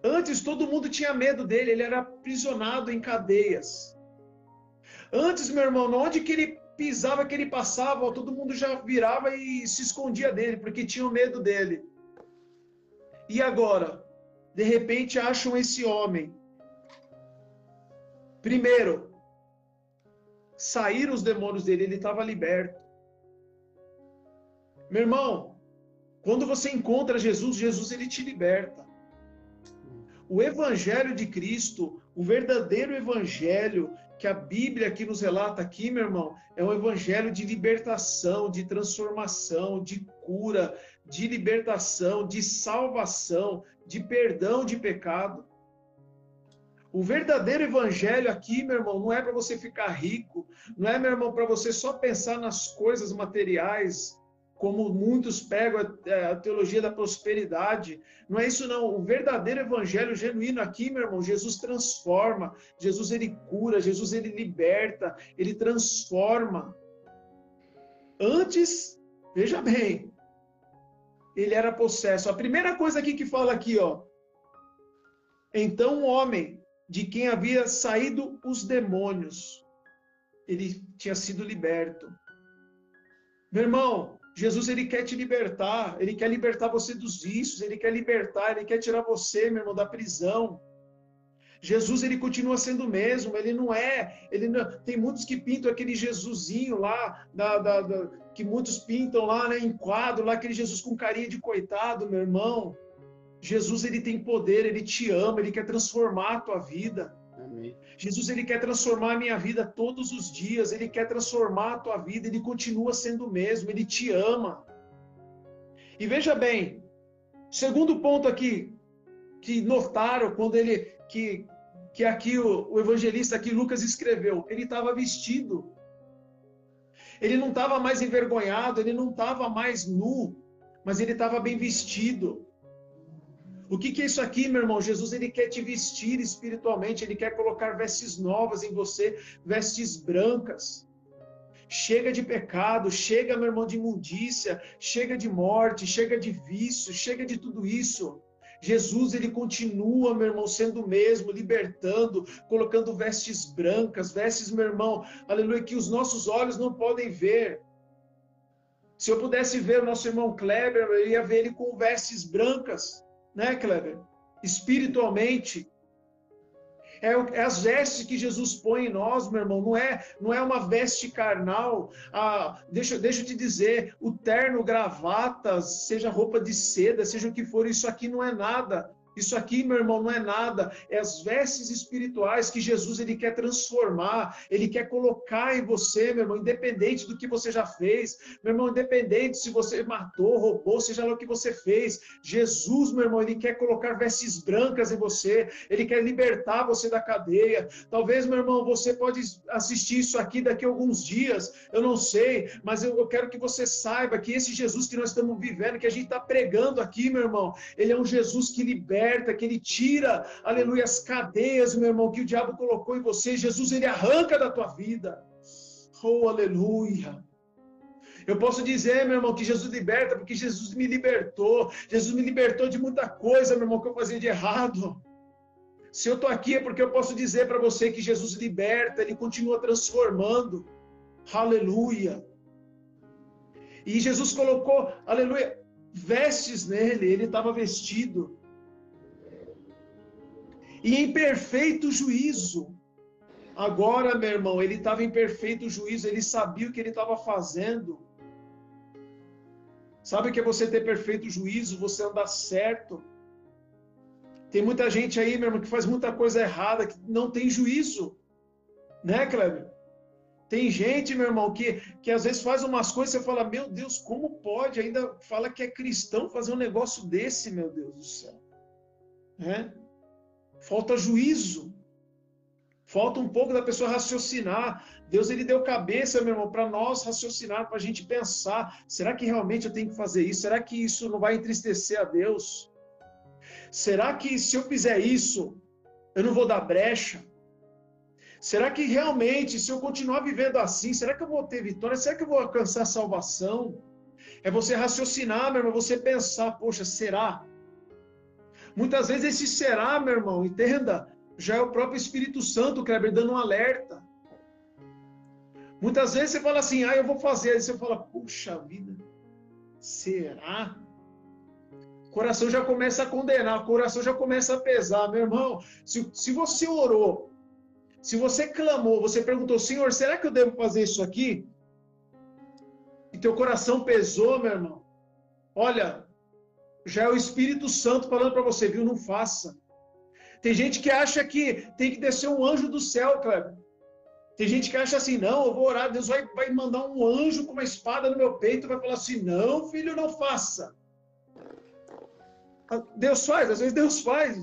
Antes todo mundo tinha medo dele, ele era aprisionado em cadeias. Antes, meu irmão, onde que ele pisava, que ele passava, todo mundo já virava e se escondia dele, porque tinham medo dele. E agora? De repente acham esse homem. Primeiro, saíram os demônios dele, ele estava liberto. Meu irmão, quando você encontra Jesus, Jesus ele te liberta. O evangelho de Cristo, o verdadeiro evangelho que a Bíblia aqui nos relata aqui, meu irmão, é um evangelho de libertação, de transformação, de cura, de libertação, de salvação, de perdão de pecado. O verdadeiro evangelho aqui, meu irmão, não é para você ficar rico, não é, meu irmão, para você só pensar nas coisas materiais, como muitos pegam a, é, a, teologia da prosperidade. Não é isso não. O verdadeiro evangelho genuíno aqui, meu irmão, Jesus transforma, Jesus ele cura, Jesus ele liberta, ele transforma. Antes, veja bem, ele era possesso. A primeira coisa aqui que fala aqui, ó. Então o homem de quem havia saído os demônios, ele tinha sido liberto. Meu irmão, Jesus ele quer te libertar, ele quer libertar você dos vícios, ele quer libertar, ele quer tirar você, meu irmão, da prisão. Jesus ele continua sendo o mesmo, ele não é, ele não, tem muitos que pintam aquele Jesusinho lá, da, da, da, que muitos pintam lá, né, em quadro, lá aquele Jesus com carinha de coitado, meu irmão. Jesus ele tem poder, ele te ama, ele quer transformar a tua vida. Amém. Jesus ele quer transformar a minha vida todos os dias, ele quer transformar a tua vida, ele continua sendo o mesmo, ele te ama. E veja bem, segundo ponto aqui que notaram quando ele que que aqui o, o evangelista aqui Lucas escreveu, ele estava vestido. Ele não estava mais envergonhado, ele não estava mais nu, mas ele estava bem vestido. O que, que, é isso aqui, meu irmão? Jesus ele quer te vestir espiritualmente, ele quer colocar vestes novas em você, vestes brancas. Chega de pecado, chega, meu irmão, de imundícia, chega de morte, chega de vício, chega de tudo isso. Jesus, ele continua, meu irmão, sendo o mesmo, libertando, colocando vestes brancas, vestes, meu irmão, aleluia, que os nossos olhos não podem ver. Se eu pudesse ver o nosso irmão Kleber, eu ia ver ele com vestes brancas né, Kleber? Espiritualmente. É, é, as vestes que Jesus põe em nós, meu irmão. Não é, não é uma veste carnal. Ah, deixa, deixa eu te dizer, o terno, gravatas, seja roupa de seda, seja o que for, isso aqui não é nada. Isso aqui, meu irmão, não é nada, é as vestes espirituais que Jesus ele quer transformar, ele quer colocar em você, meu irmão, independente do que você já fez, meu irmão, independente se você matou, roubou, seja lá o que você fez, Jesus, meu irmão, ele quer colocar vestes brancas em você, ele quer libertar você da cadeia. Talvez, meu irmão, você pode assistir isso aqui daqui a alguns dias, eu não sei, mas eu, eu quero que você saiba que esse Jesus que nós estamos vivendo, que a gente está pregando aqui, meu irmão, ele é um Jesus que liberta liberta, que ele tira, aleluia, as cadeias, meu irmão, que o diabo colocou em você. Jesus, ele arranca da tua vida. Oh, aleluia. Eu posso dizer, meu irmão, que Jesus liberta, porque Jesus me libertou. Jesus me libertou de muita coisa, meu irmão, que eu fazia de errado. Se eu estou aqui é porque eu posso dizer para você que Jesus liberta, ele continua transformando. Aleluia. E Jesus colocou, aleluia, vestes nele, ele estava vestido e em perfeito juízo. Agora, meu irmão, ele estava em perfeito juízo, ele sabia o que ele estava fazendo. Sabe o que é você ter perfeito juízo, você andar certo? Tem muita gente aí, meu irmão, que faz muita coisa errada, que não tem juízo. Né, Kleber? Tem gente, meu irmão, que, que às vezes faz umas coisas e você fala, meu Deus, como pode? Ainda fala que é cristão fazer um negócio desse, meu Deus do céu. Né? Falta juízo. Falta um pouco da pessoa raciocinar. Deus ele deu cabeça, meu irmão, para nós raciocinar, para a gente pensar: será que realmente eu tenho que fazer isso? Será que isso não vai entristecer a Deus? Será que se eu fizer isso, eu não vou dar brecha? Será que realmente, se eu continuar vivendo assim, será que eu vou ter vitória? Será que eu vou alcançar salvação? É você raciocinar, meu irmão, você pensar: poxa, será? Muitas vezes esse será, meu irmão, entenda, já é o próprio Espírito Santo, Kleber, dando um alerta. Muitas vezes você fala assim, ah, eu vou fazer. Aí você fala, puxa vida, será? O coração já começa a condenar, o coração já começa a pesar. Meu irmão, se, se você orou, se você clamou, você perguntou, Senhor, será que eu devo fazer isso aqui? E teu coração pesou, meu irmão. Olha, já é o Espírito Santo falando para você, viu? Não faça. Tem gente que acha que tem que descer um anjo do céu, Kleber. Tem gente que acha assim, não, eu vou orar, Deus vai, vai mandar um anjo com uma espada no meu peito, vai falar assim, não, filho, não faça. Deus faz, às vezes Deus faz.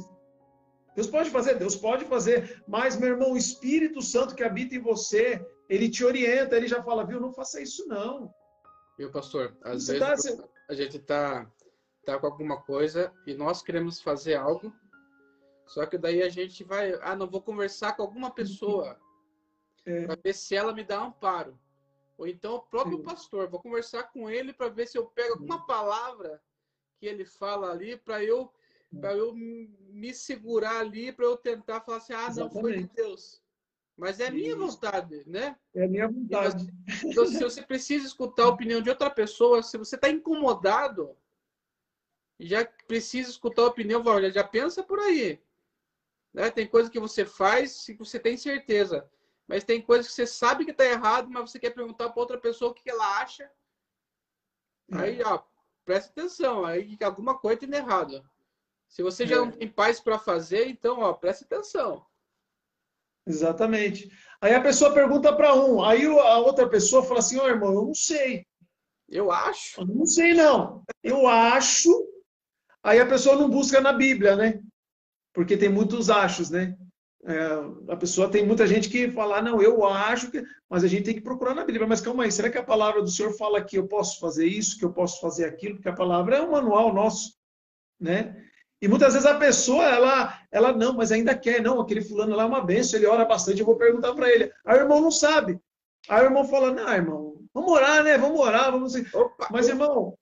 Deus pode fazer, Deus pode fazer, mas, meu irmão, o Espírito Santo que habita em você, ele te orienta, ele já fala, viu, não faça isso não. Viu, pastor? Às você vezes tá, a gente tá, tá com alguma coisa e nós queremos fazer algo, só que daí a gente vai, ah, não vou conversar com alguma pessoa é. para ver se ela me dá amparo. Ou então o próprio pastor, vou conversar com ele para ver se eu pego alguma palavra que ele fala ali para eu para eu me segurar ali para eu tentar falar assim, ah, não foi de Deus. Mas é minha vontade, né? É minha vontade. Então, se você precisa escutar a opinião de outra pessoa, se você está incomodado, já precisa escutar a opinião, já pensa por aí. Né? Tem coisa que você faz que você tem certeza. Mas tem coisas que você sabe que está errado, mas você quer perguntar para outra pessoa o que ela acha. Aí, é. ó, presta atenção, aí alguma coisa tem errado. Se você já é. não tem paz para fazer, então, ó, presta atenção. Exatamente. Aí a pessoa pergunta para um, aí a outra pessoa fala assim: Ó, oh, irmão, eu não sei. Eu acho. Eu não sei, não. Eu acho. Aí a pessoa não busca na Bíblia, né? Porque tem muitos achos, né? É, a pessoa tem muita gente que fala, ah, não, eu acho que. Mas a gente tem que procurar na Bíblia. Mas calma aí, será que a palavra do Senhor fala que eu posso fazer isso, que eu posso fazer aquilo? Porque a palavra é um manual nosso, né? E muitas vezes a pessoa, ela, ela não, mas ainda quer, não, aquele fulano lá é uma benção, ele ora bastante, eu vou perguntar para ele. Aí o irmão não sabe. Aí o irmão fala, não, irmão, vamos orar, né? Vamos orar, vamos. Opa, mas, irmão,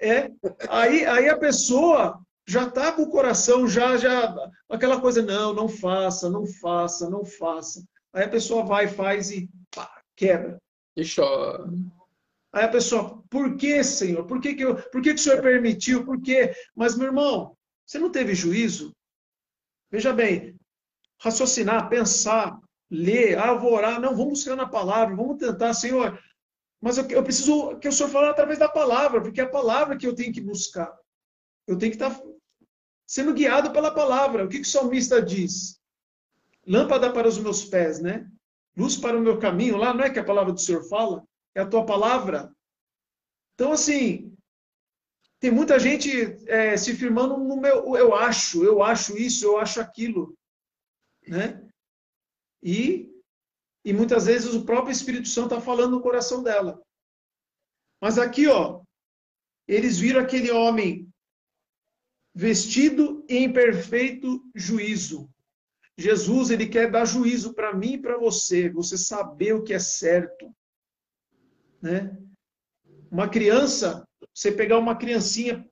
é. Aí, aí a pessoa já está com o coração, já, já, aquela coisa, não, não faça, não faça, não faça. Aí a pessoa vai, faz e pá, quebra. E chora. Aí a pessoa, por que, Senhor? Por que, que, eu, por que, que o Senhor permitiu? Por quê? Mas, meu irmão, você não teve juízo? Veja bem, raciocinar, pensar, ler, ah, eu vou orar, não, vamos buscar na palavra, vamos tentar, Senhor. Mas eu, eu preciso que o Senhor fale através da palavra, porque é a palavra que eu tenho que buscar. Eu tenho que estar sendo guiado pela palavra. O que, que o salmista diz? Lâmpada para os meus pés, né? Luz para o meu caminho. Lá não é que a palavra do Senhor fala? É a tua palavra. Então, assim, tem muita gente é, se firmando no meu. Eu acho, eu acho isso, eu acho aquilo. Né? E, e muitas vezes o próprio Espírito Santo está falando no coração dela. Mas aqui, ó, eles viram aquele homem vestido em perfeito juízo. Jesus, ele quer dar juízo para mim e para você, você saber o que é certo. Né? Uma criança, você pegar uma criancinha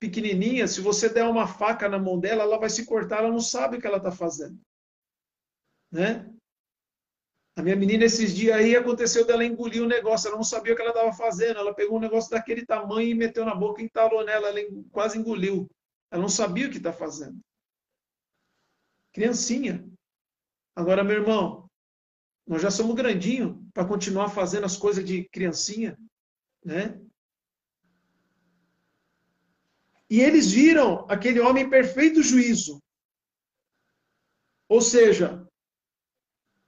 pequenininha, se você der uma faca na mão dela, ela vai se cortar, ela não sabe o que ela está fazendo. Né? A minha menina, esses dias aí, aconteceu dela engolir um negócio, ela não sabia o que ela estava fazendo, ela pegou um negócio daquele tamanho e meteu na boca e entalou nela, ela quase engoliu. Ela não sabia o que está fazendo. Criancinha. Agora, meu irmão, nós já somos grandinho para continuar fazendo as coisas de criancinha, né? E eles viram aquele homem em perfeito juízo. Ou seja,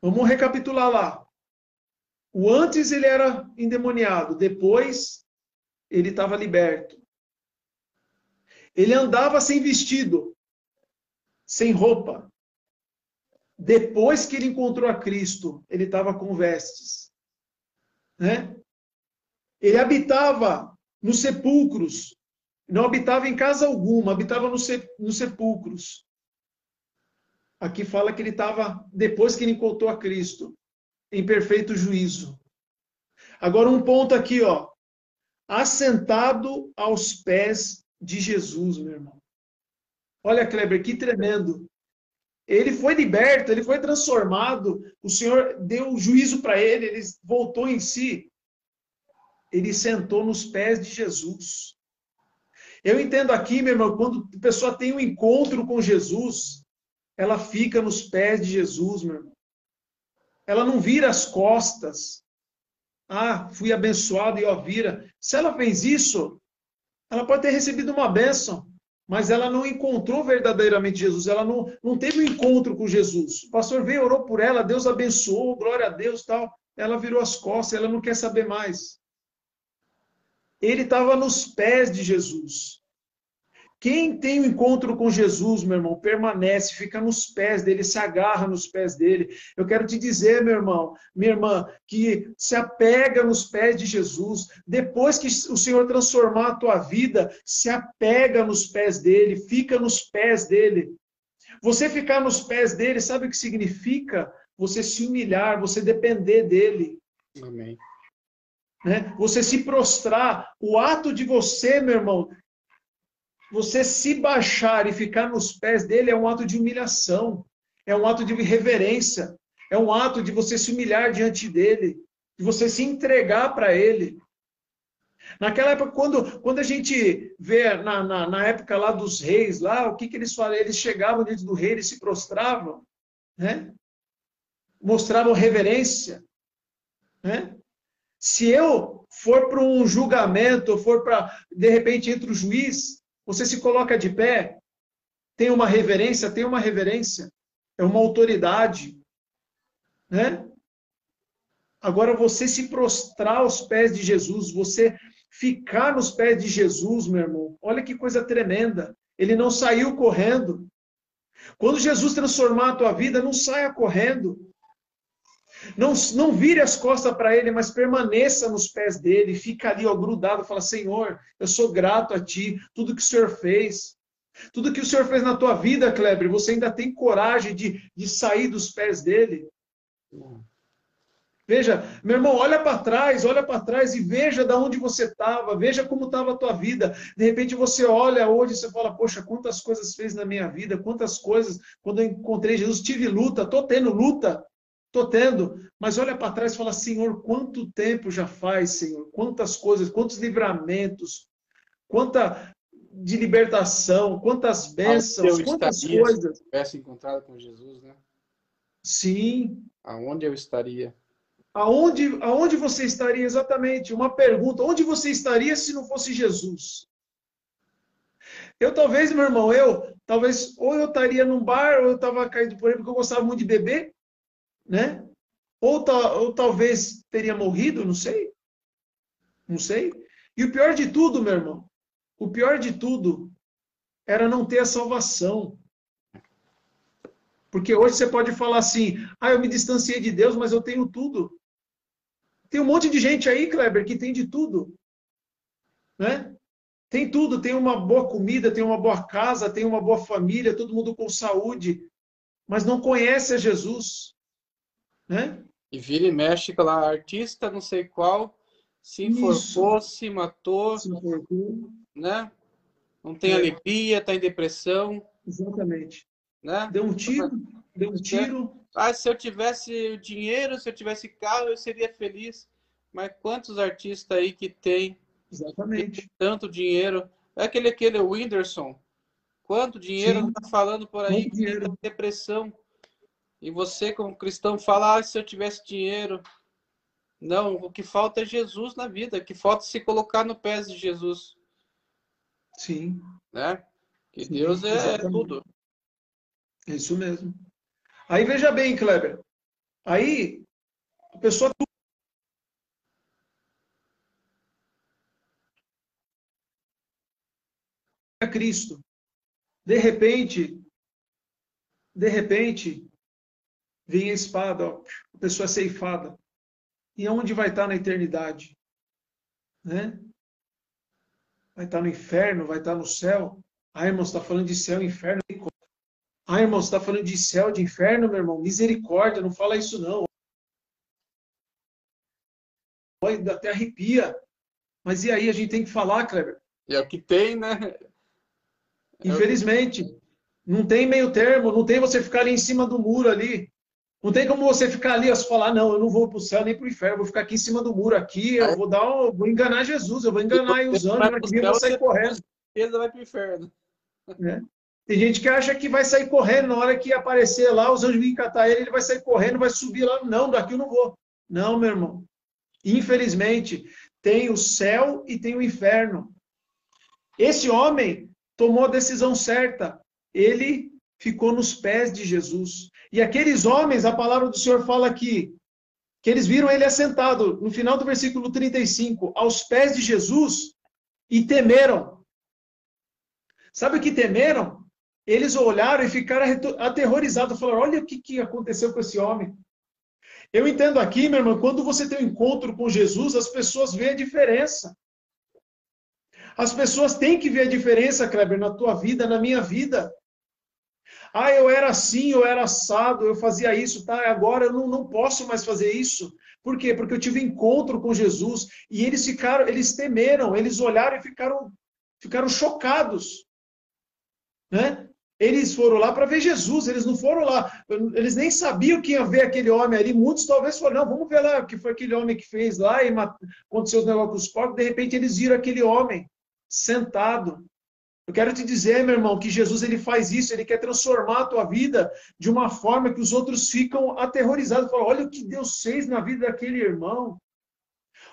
vamos recapitular lá. O antes ele era endemoniado, depois ele estava liberto. Ele andava sem vestido, sem roupa. Depois que ele encontrou a Cristo, ele estava com vestes. Né? Ele habitava nos sepulcros, não habitava em casa alguma, habitava nos sepulcros. Aqui fala que ele estava, depois que ele encontrou a Cristo, em perfeito juízo. Agora, um ponto aqui, ó. Assentado aos pés de Jesus, meu irmão. Olha, Kleber, que tremendo. Ele foi liberto, ele foi transformado. O Senhor deu juízo para ele, ele voltou em si. Ele sentou nos pés de Jesus. Eu entendo aqui, meu irmão, quando a pessoa tem um encontro com Jesus, ela fica nos pés de Jesus, meu irmão. Ela não vira as costas. Ah, fui abençoado e ó, vira. Se ela fez isso, ela pode ter recebido uma bênção, mas ela não encontrou verdadeiramente Jesus. Ela não, não teve um encontro com Jesus. O pastor veio, orou por ela, Deus abençoou, glória a Deus tal. Ela virou as costas, ela não quer saber mais. Ele estava nos pés de Jesus. Quem tem o um encontro com Jesus, meu irmão, permanece, fica nos pés dele, se agarra nos pés dele. Eu quero te dizer, meu irmão, minha irmã, que se apega nos pés de Jesus. Depois que o Senhor transformar a tua vida, se apega nos pés dele, fica nos pés dele. Você ficar nos pés dele, sabe o que significa? Você se humilhar, você depender dele. Amém. Né? Você se prostrar, o ato de você, meu irmão, você se baixar e ficar nos pés dele é um ato de humilhação, é um ato de reverência, é um ato de você se humilhar diante dele, de você se entregar para ele. Naquela época, quando, quando a gente vê na, na, na, época lá dos reis, lá, o que, que eles faziam? Eles chegavam diante do rei, eles se prostravam, né? mostravam reverência. Né? Se eu for para um julgamento, for para, de repente, entre o juiz, você se coloca de pé, tem uma reverência, tem uma reverência, é uma autoridade, né? Agora você se prostrar aos pés de Jesus, você ficar nos pés de Jesus, meu irmão. Olha que coisa tremenda. Ele não saiu correndo. Quando Jesus transformar a tua vida, não saia correndo. Não, não vire as costas para ele, mas permaneça nos pés dele. Fica ali, ó, grudado. Fala, Senhor, eu sou grato a ti. Tudo que o Senhor fez. Tudo que o Senhor fez na tua vida, Kleber, você ainda tem coragem de, de sair dos pés dele. Veja, meu irmão, olha para trás, olha para trás e veja de onde você estava, veja como estava a tua vida. De repente você olha hoje e você fala, poxa, quantas coisas fez na minha vida, quantas coisas, quando eu encontrei Jesus, tive luta, estou tendo luta. Estou tendo, mas olha para trás e fala: Senhor, quanto tempo já faz, Senhor? Quantas coisas, quantos livramentos, quanta de libertação, quantas bênçãos, quantas coisas. Se tivesse encontrado com Jesus, né? Sim. Aonde eu estaria? Aonde, aonde você estaria exatamente? Uma pergunta: onde você estaria se não fosse Jesus? Eu talvez, meu irmão, eu talvez ou eu estaria num bar ou eu estava caído por aí porque eu gostava muito de beber né? Ou, ou talvez teria morrido, não sei. Não sei. E o pior de tudo, meu irmão, o pior de tudo era não ter a salvação. Porque hoje você pode falar assim: ah, eu me distanciei de Deus, mas eu tenho tudo. Tem um monte de gente aí, Kleber, que tem de tudo. Né? Tem tudo, tem uma boa comida, tem uma boa casa, tem uma boa família, todo mundo com saúde, mas não conhece a Jesus né? E vira e mexe lá, artista não sei qual, se enforcou, se matou, se né? Não tem é. alegria, está em depressão. Exatamente. Né? Deu um tiro, deu um tiro. Ah, se eu tivesse dinheiro, se eu tivesse carro, eu seria feliz. Mas quantos artistas aí que tem, Exatamente. Tem tanto dinheiro? É aquele aquele Whindersson. Quanto dinheiro está falando por aí? Depressão. E você, como cristão, fala: ah, se eu tivesse dinheiro. Não, o que falta é Jesus na vida, o que falta é se colocar no pés de Jesus. Sim. Né? Que Sim, Deus é exatamente. tudo. É isso mesmo. Aí veja bem, Kleber. Aí a pessoa a Cristo. De repente, de repente, vem a espada, ó, a pessoa é ceifada. E aonde vai estar na eternidade? Né? Vai estar no inferno, vai estar no céu. Ah, irmão, está falando de céu, inferno. Ah, irmão, está falando de céu, de inferno, meu irmão. Misericórdia, não fala isso não. Até arrepia. Mas e aí, a gente tem que falar, Kleber? É o que tem, né? Infelizmente. Não tem meio termo, não tem você ficar ali em cima do muro ali. Não tem como você ficar ali e falar, não, eu não vou para o céu nem para o inferno, vou ficar aqui em cima do muro aqui, eu vou dar, um, vou enganar Jesus, eu vou enganar os anjos aqui, eu vou sair correndo. Ele vai para o inferno. É. Tem gente que acha que vai sair correndo na hora que aparecer lá, os anjos vêm catar ele, ele vai sair correndo, vai subir lá. Não, daqui eu não vou. Não, meu irmão. Infelizmente, tem o céu e tem o inferno. Esse homem tomou a decisão certa. Ele ficou nos pés de Jesus. E aqueles homens, a palavra do Senhor fala aqui, que eles viram ele assentado, no final do versículo 35, aos pés de Jesus e temeram. Sabe o que temeram? Eles olharam e ficaram aterrorizados, falaram: olha o que, que aconteceu com esse homem. Eu entendo aqui, meu irmão, quando você tem um encontro com Jesus, as pessoas veem a diferença. As pessoas têm que ver a diferença, Kleber, na tua vida, na minha vida. Ah, eu era assim, eu era assado, eu fazia isso, tá? Agora eu não, não posso mais fazer isso. Por quê? Porque eu tive encontro com Jesus e eles ficaram, eles temeram, eles olharam e ficaram, ficaram chocados, né? Eles foram lá para ver Jesus, eles não foram lá, eles nem sabiam que ia ver aquele homem ali. Muitos talvez falaram, não, vamos ver lá o que foi aquele homem que fez lá e aconteceu os negócios com os porcos. De repente eles viram aquele homem sentado. Eu quero te dizer, meu irmão, que Jesus ele faz isso, ele quer transformar a tua vida de uma forma que os outros ficam aterrorizados. Falam, olha o que Deus fez na vida daquele irmão.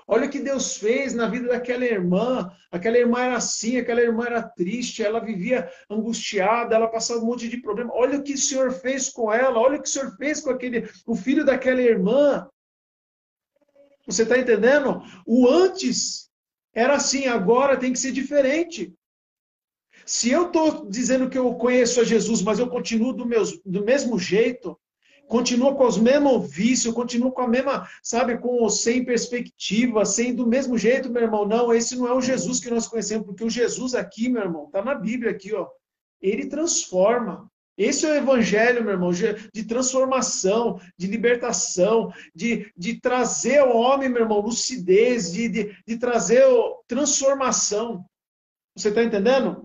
Olha o que Deus fez na vida daquela irmã. Aquela irmã era assim, aquela irmã era triste, ela vivia angustiada, ela passava um monte de problema. Olha o que o Senhor fez com ela, olha o que o Senhor fez com aquele, o filho daquela irmã. Você está entendendo? O antes era assim, agora tem que ser diferente. Se eu estou dizendo que eu conheço a Jesus, mas eu continuo do, meus, do mesmo jeito, continua com os mesmos vícios, continua com a mesma, sabe, com sem perspectiva, sem do mesmo jeito, meu irmão. Não, esse não é o Jesus que nós conhecemos, porque o Jesus aqui, meu irmão, está na Bíblia aqui, ó. Ele transforma. Esse é o evangelho, meu irmão, de transformação, de libertação, de, de trazer ao homem, meu irmão, lucidez, de, de, de trazer transformação. Você está entendendo?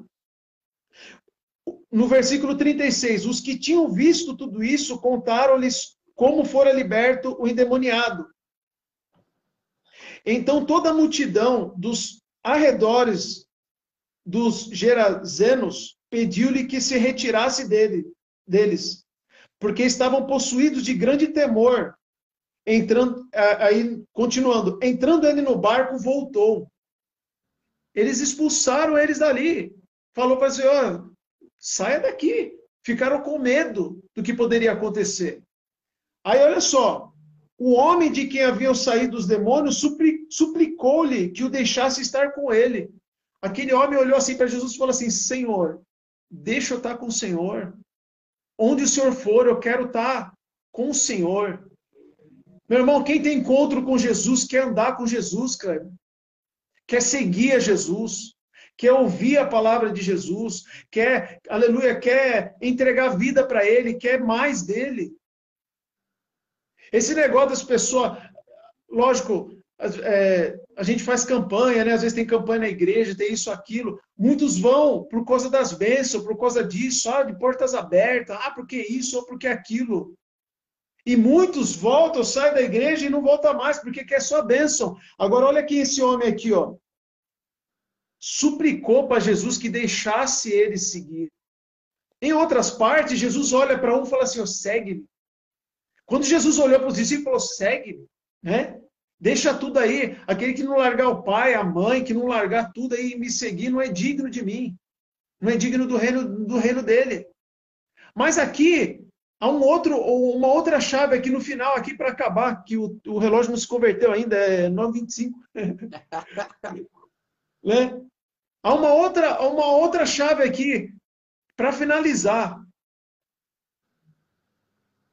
No versículo 36, os que tinham visto tudo isso contaram-lhes como fora liberto o endemoniado. Então toda a multidão dos arredores dos Gerazenos pediu-lhe que se retirasse dele, deles, porque estavam possuídos de grande temor. Entrando, aí continuando, entrando ele no barco, voltou. Eles expulsaram eles dali. Falou para o Senhor, saia daqui. Ficaram com medo do que poderia acontecer. Aí olha só, o homem de quem haviam saído os demônios suplicou-lhe que o deixasse estar com ele. Aquele homem olhou assim para Jesus e falou assim: Senhor, deixa eu estar com o Senhor. Onde o Senhor for, eu quero estar com o Senhor. Meu irmão, quem tem encontro com Jesus quer andar com Jesus, cara. Quer seguir a Jesus quer ouvir a palavra de Jesus, quer, aleluia, quer entregar vida para ele, quer mais dele. Esse negócio das pessoas, lógico, é, a gente faz campanha, né? Às vezes tem campanha na igreja, tem isso, aquilo. Muitos vão por causa das bênçãos, por causa disso, ah, de portas abertas, ah, porque isso ou porque aquilo. E muitos voltam, saem da igreja e não voltam mais, porque quer só bênção. Agora, olha aqui esse homem aqui, ó suplicou para Jesus que deixasse ele seguir. Em outras partes, Jesus olha para um e fala assim: segue-me. Quando Jesus olhou para os discípulos, falou: segue-me. Né? Deixa tudo aí. Aquele que não largar o pai, a mãe, que não largar tudo aí e me seguir, não é digno de mim. Não é digno do reino, do reino dele. Mas aqui, há um outro, uma outra chave aqui no final, aqui para acabar, que o, o relógio não se converteu ainda, é 9h25. né? Há uma outra, uma outra chave aqui para finalizar.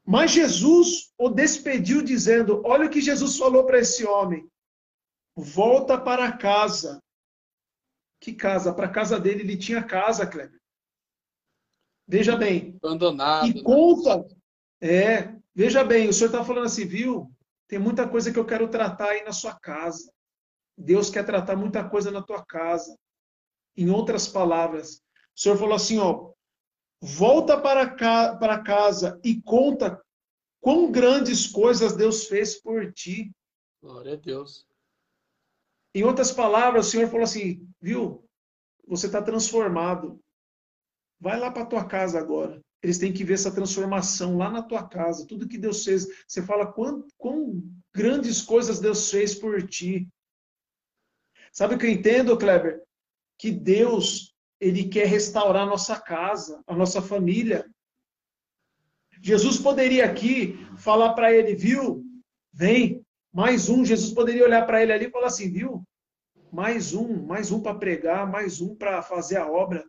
Mas Jesus o despediu dizendo: Olha o que Jesus falou para esse homem. Volta para casa. Que casa? Para casa dele, ele tinha casa, Kleber. Veja bem. Abandonado. E né? conta. Né? É, veja bem, o senhor está falando assim, viu? Tem muita coisa que eu quero tratar aí na sua casa. Deus quer tratar muita coisa na tua casa. Em outras palavras, o Senhor falou assim, ó, volta para, ca para casa e conta quão grandes coisas Deus fez por ti. Glória a Deus. Em outras palavras, o Senhor falou assim: viu, você está transformado. Vai lá para tua casa agora. Eles têm que ver essa transformação lá na tua casa. Tudo que Deus fez. Você fala quão, quão grandes coisas Deus fez por ti. Sabe o que eu entendo, Kleber? Que Deus, ele quer restaurar a nossa casa, a nossa família. Jesus poderia aqui falar para ele, viu? Vem, mais um. Jesus poderia olhar para ele ali e falar assim, viu? Mais um, mais um para pregar, mais um para fazer a obra.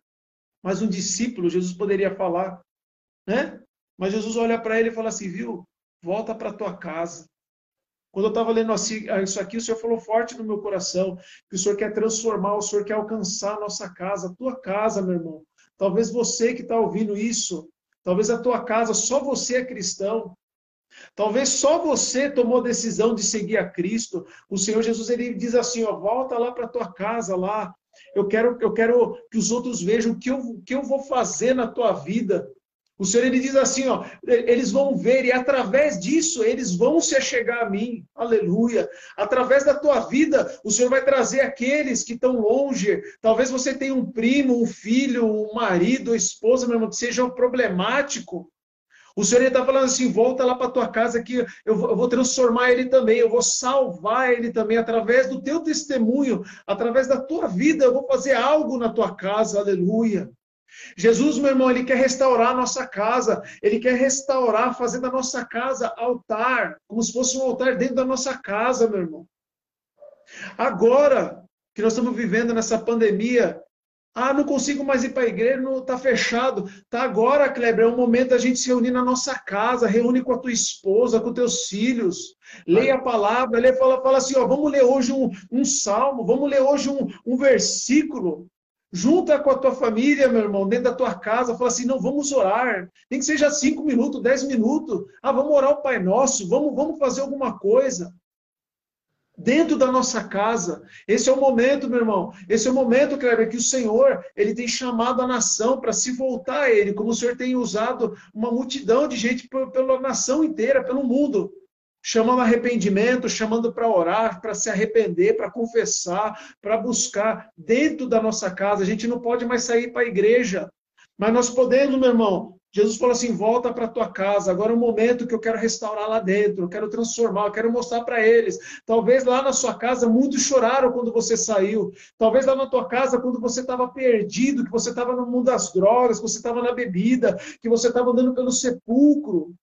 Mais um discípulo, Jesus poderia falar, né? Mas Jesus olha para ele e fala assim, viu? Volta para tua casa. Quando eu estava lendo isso aqui, o Senhor falou forte no meu coração, que o Senhor quer transformar, o Senhor quer alcançar a nossa casa, a tua casa, meu irmão. Talvez você que está ouvindo isso, talvez a tua casa, só você é cristão. Talvez só você tomou decisão de seguir a Cristo. O Senhor Jesus ele diz assim, ó, volta lá para tua casa lá. Eu quero, eu quero que os outros vejam o que eu, que eu vou fazer na tua vida. O Senhor ele diz assim, ó, eles vão ver e através disso eles vão se achegar a mim. Aleluia. Através da tua vida, o Senhor vai trazer aqueles que estão longe. Talvez você tenha um primo, um filho, um marido, esposa, meu irmão, que seja problemático. O Senhor está falando assim: volta lá para tua casa que eu vou, eu vou, transformar ele também, eu vou salvar ele também através do teu testemunho, através da tua vida. Eu vou fazer algo na tua casa, aleluia. Jesus, meu irmão, ele quer restaurar a nossa casa, ele quer restaurar, fazer da nossa casa altar, como se fosse um altar dentro da nossa casa, meu irmão. Agora que nós estamos vivendo nessa pandemia, ah, não consigo mais ir para a igreja, não está fechado. Tá agora, Kleber, é o momento da gente se reunir na nossa casa, reúne com a tua esposa, com teus filhos, leia a palavra, lê, fala, fala assim, ó, vamos ler hoje um, um salmo, vamos ler hoje um, um versículo. Junta com a tua família, meu irmão, dentro da tua casa, fala assim, não, vamos orar. Nem que seja cinco minutos, dez minutos. Ah, vamos orar o Pai Nosso, vamos, vamos fazer alguma coisa dentro da nossa casa. Esse é o momento, meu irmão. Esse é o momento, Kleber, que o Senhor ele tem chamado a nação para se voltar a Ele, como o Senhor tem usado uma multidão de gente pela nação inteira, pelo mundo. Chamando arrependimento, chamando para orar, para se arrepender, para confessar, para buscar dentro da nossa casa. A gente não pode mais sair para a igreja, mas nós podemos, meu irmão, Jesus falou assim: volta para tua casa. Agora é o momento que eu quero restaurar lá dentro, eu quero transformar, eu quero mostrar para eles. Talvez lá na sua casa muitos choraram quando você saiu. Talvez lá na tua casa, quando você estava perdido, que você estava no mundo das drogas, que você estava na bebida, que você estava andando pelo sepulcro.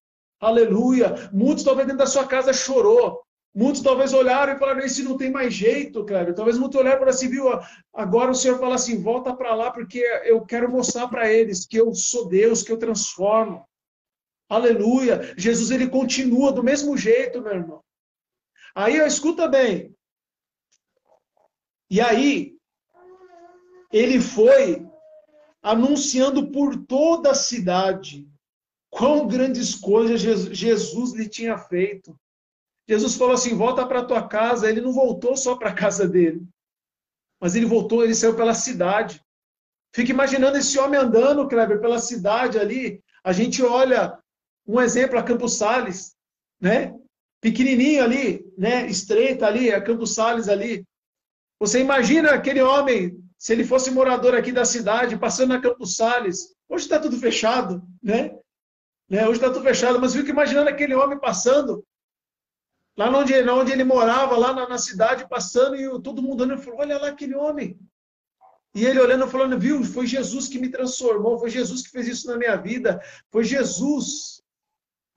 Aleluia. Muitos talvez dentro da sua casa chorou. Muitos talvez olharam e falaram, esse não tem mais jeito, Cléber. Talvez muitos olharam e falaram assim, viu, agora o Senhor fala assim, volta para lá, porque eu quero mostrar para eles que eu sou Deus, que eu transformo. Aleluia. Jesus, ele continua do mesmo jeito, meu irmão. Aí, ó, escuta bem. E aí, ele foi anunciando por toda a cidade quão grandes coisas Jesus lhe tinha feito. Jesus falou assim: volta para tua casa. Ele não voltou só para a casa dele, mas ele voltou, ele saiu pela cidade. Fica imaginando esse homem andando, Kleber, pela cidade ali. A gente olha um exemplo a Campos Sales, né? Pequenininho ali, né? Estreita ali, a Campos Sales ali. Você imagina aquele homem, se ele fosse morador aqui da cidade, passando na Campos Sales. Hoje está tudo fechado, né? Né? Hoje está tudo fechado, mas fica imaginando aquele homem passando Lá onde, onde ele morava, lá na, na cidade, passando, e todo mundo olhando, falou, olha lá aquele homem. E ele olhando, falando, viu, foi Jesus que me transformou, foi Jesus que fez isso na minha vida, foi Jesus.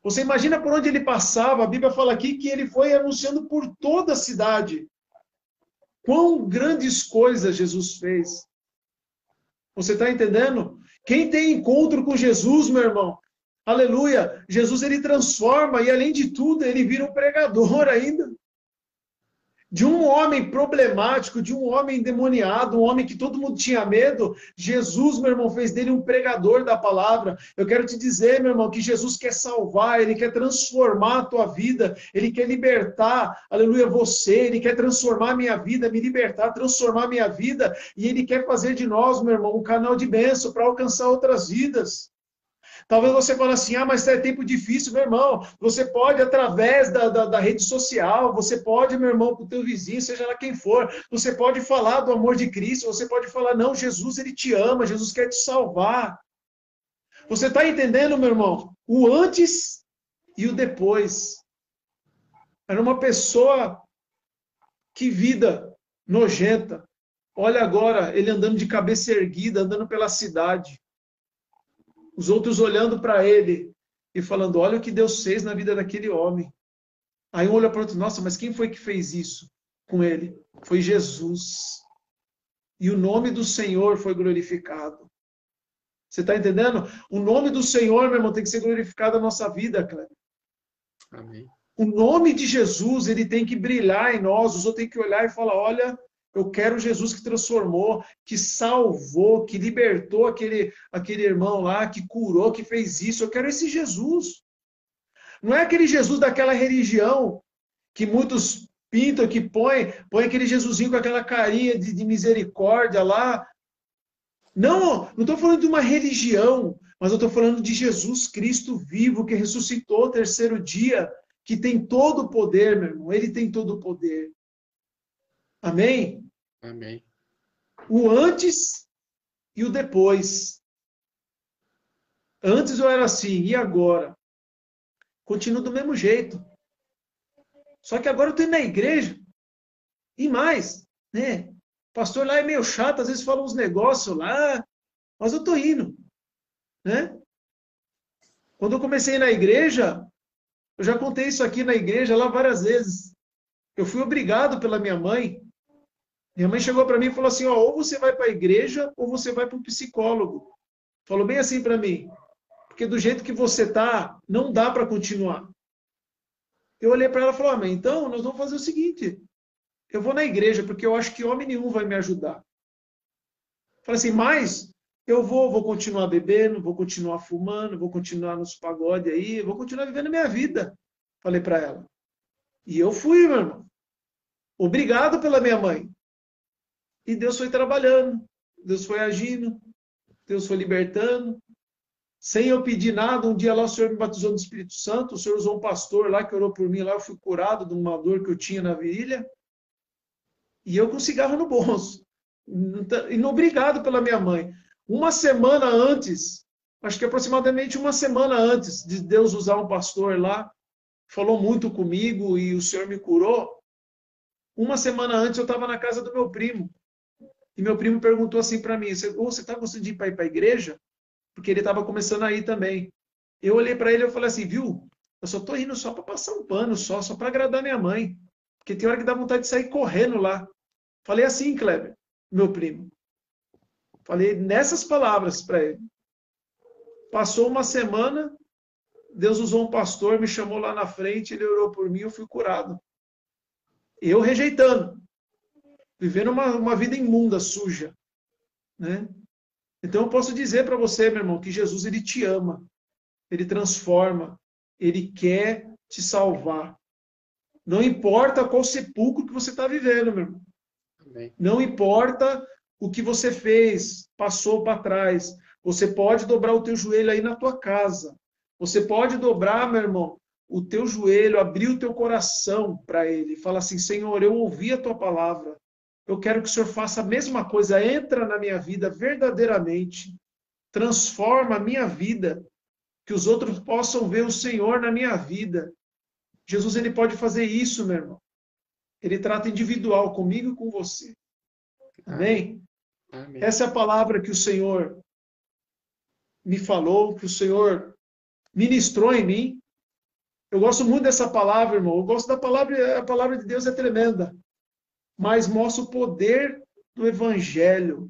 Você imagina por onde ele passava, a Bíblia fala aqui que ele foi anunciando por toda a cidade. Quão grandes coisas Jesus fez. Você está entendendo? Quem tem encontro com Jesus, meu irmão, Aleluia! Jesus ele transforma e além de tudo ele vira um pregador ainda. De um homem problemático, de um homem endemoniado, um homem que todo mundo tinha medo, Jesus, meu irmão, fez dele um pregador da palavra. Eu quero te dizer, meu irmão, que Jesus quer salvar, ele quer transformar a tua vida, ele quer libertar, aleluia, você, ele quer transformar a minha vida, me libertar, transformar a minha vida, e ele quer fazer de nós, meu irmão, um canal de bênção para alcançar outras vidas. Talvez você fale assim, ah, mas é tempo difícil, meu irmão. Você pode, através da, da, da rede social, você pode, meu irmão, para o teu vizinho, seja lá quem for, você pode falar do amor de Cristo, você pode falar, não, Jesus, ele te ama, Jesus quer te salvar. Você está entendendo, meu irmão? O antes e o depois. Era uma pessoa que vida nojenta. Olha agora, ele andando de cabeça erguida, andando pela cidade. Os outros olhando para ele e falando: Olha o que Deus fez na vida daquele homem. Aí um olha para o outro: Nossa, mas quem foi que fez isso com ele? Foi Jesus. E o nome do Senhor foi glorificado. Você está entendendo? O nome do Senhor, meu irmão, tem que ser glorificado na nossa vida, Cleber. Amém. O nome de Jesus, ele tem que brilhar em nós. Os outros têm que olhar e falar: olha, eu quero Jesus que transformou, que salvou, que libertou aquele, aquele irmão lá, que curou, que fez isso. Eu quero esse Jesus. Não é aquele Jesus daquela religião que muitos pintam, que põe, põe aquele Jesusinho com aquela carinha de, de misericórdia lá, não, não estou falando de uma religião, mas eu estou falando de Jesus Cristo vivo, que ressuscitou o terceiro dia, que tem todo o poder, meu irmão. Ele tem todo o poder. Amém? Amém. O antes e o depois. Antes eu era assim, e agora? Continuo do mesmo jeito. Só que agora eu estou na igreja. E mais, né? pastor lá é meio chato, às vezes fala uns negócios lá, mas eu tô indo, né? Quando eu comecei na igreja, eu já contei isso aqui na igreja lá várias vezes. Eu fui obrigado pela minha mãe. Minha mãe chegou para mim e falou assim: ó, ou você vai para a igreja ou você vai para o psicólogo. Falou bem assim para mim, porque do jeito que você tá, não dá para continuar. Eu olhei para ela e falei: ah, mãe, então nós vamos fazer o seguinte: eu vou na igreja, porque eu acho que homem nenhum vai me ajudar. Falei assim, mas eu vou, vou continuar bebendo, vou continuar fumando, vou continuar nos pagodes aí, vou continuar vivendo minha vida. Falei para ela. E eu fui, meu irmão. Obrigado pela minha mãe. E Deus foi trabalhando, Deus foi agindo, Deus foi libertando. Sem eu pedir nada, um dia lá o Senhor me batizou no Espírito Santo, o Senhor usou um pastor lá que orou por mim, lá eu fui curado de uma dor que eu tinha na virilha. E eu com cigarro no bolso. E não obrigado pela minha mãe. Uma semana antes, acho que aproximadamente uma semana antes de Deus usar um pastor lá, falou muito comigo e o Senhor me curou. Uma semana antes eu estava na casa do meu primo. E meu primo perguntou assim para mim: Você está gostando de ir para a igreja? Porque ele estava começando a ir também. Eu olhei para ele e falei assim: Viu, eu só estou indo só para passar um pano, só, só para agradar minha mãe. Porque tem hora que dá vontade de sair correndo lá. Falei assim, Kleber, meu primo. Falei nessas palavras para ele. Passou uma semana, Deus usou um pastor, me chamou lá na frente, ele orou por mim, eu fui curado. Eu rejeitando, vivendo uma, uma vida imunda, suja, né? Então eu posso dizer para você, meu irmão, que Jesus ele te ama, ele transforma, ele quer te salvar. Não importa qual sepulcro que você está vivendo, meu irmão. Não importa o que você fez, passou para trás. Você pode dobrar o teu joelho aí na tua casa. Você pode dobrar, meu irmão, o teu joelho, abrir o teu coração para ele. Fala assim, Senhor, eu ouvi a tua palavra. Eu quero que o Senhor faça a mesma coisa. Entra na minha vida verdadeiramente. Transforma a minha vida. Que os outros possam ver o Senhor na minha vida. Jesus, ele pode fazer isso, meu irmão. Ele trata individual comigo e com você. Amém? Amém? Essa é a palavra que o Senhor me falou, que o Senhor ministrou em mim. Eu gosto muito dessa palavra, irmão. Eu gosto da palavra, a palavra de Deus é tremenda. Mas mostra o poder do evangelho,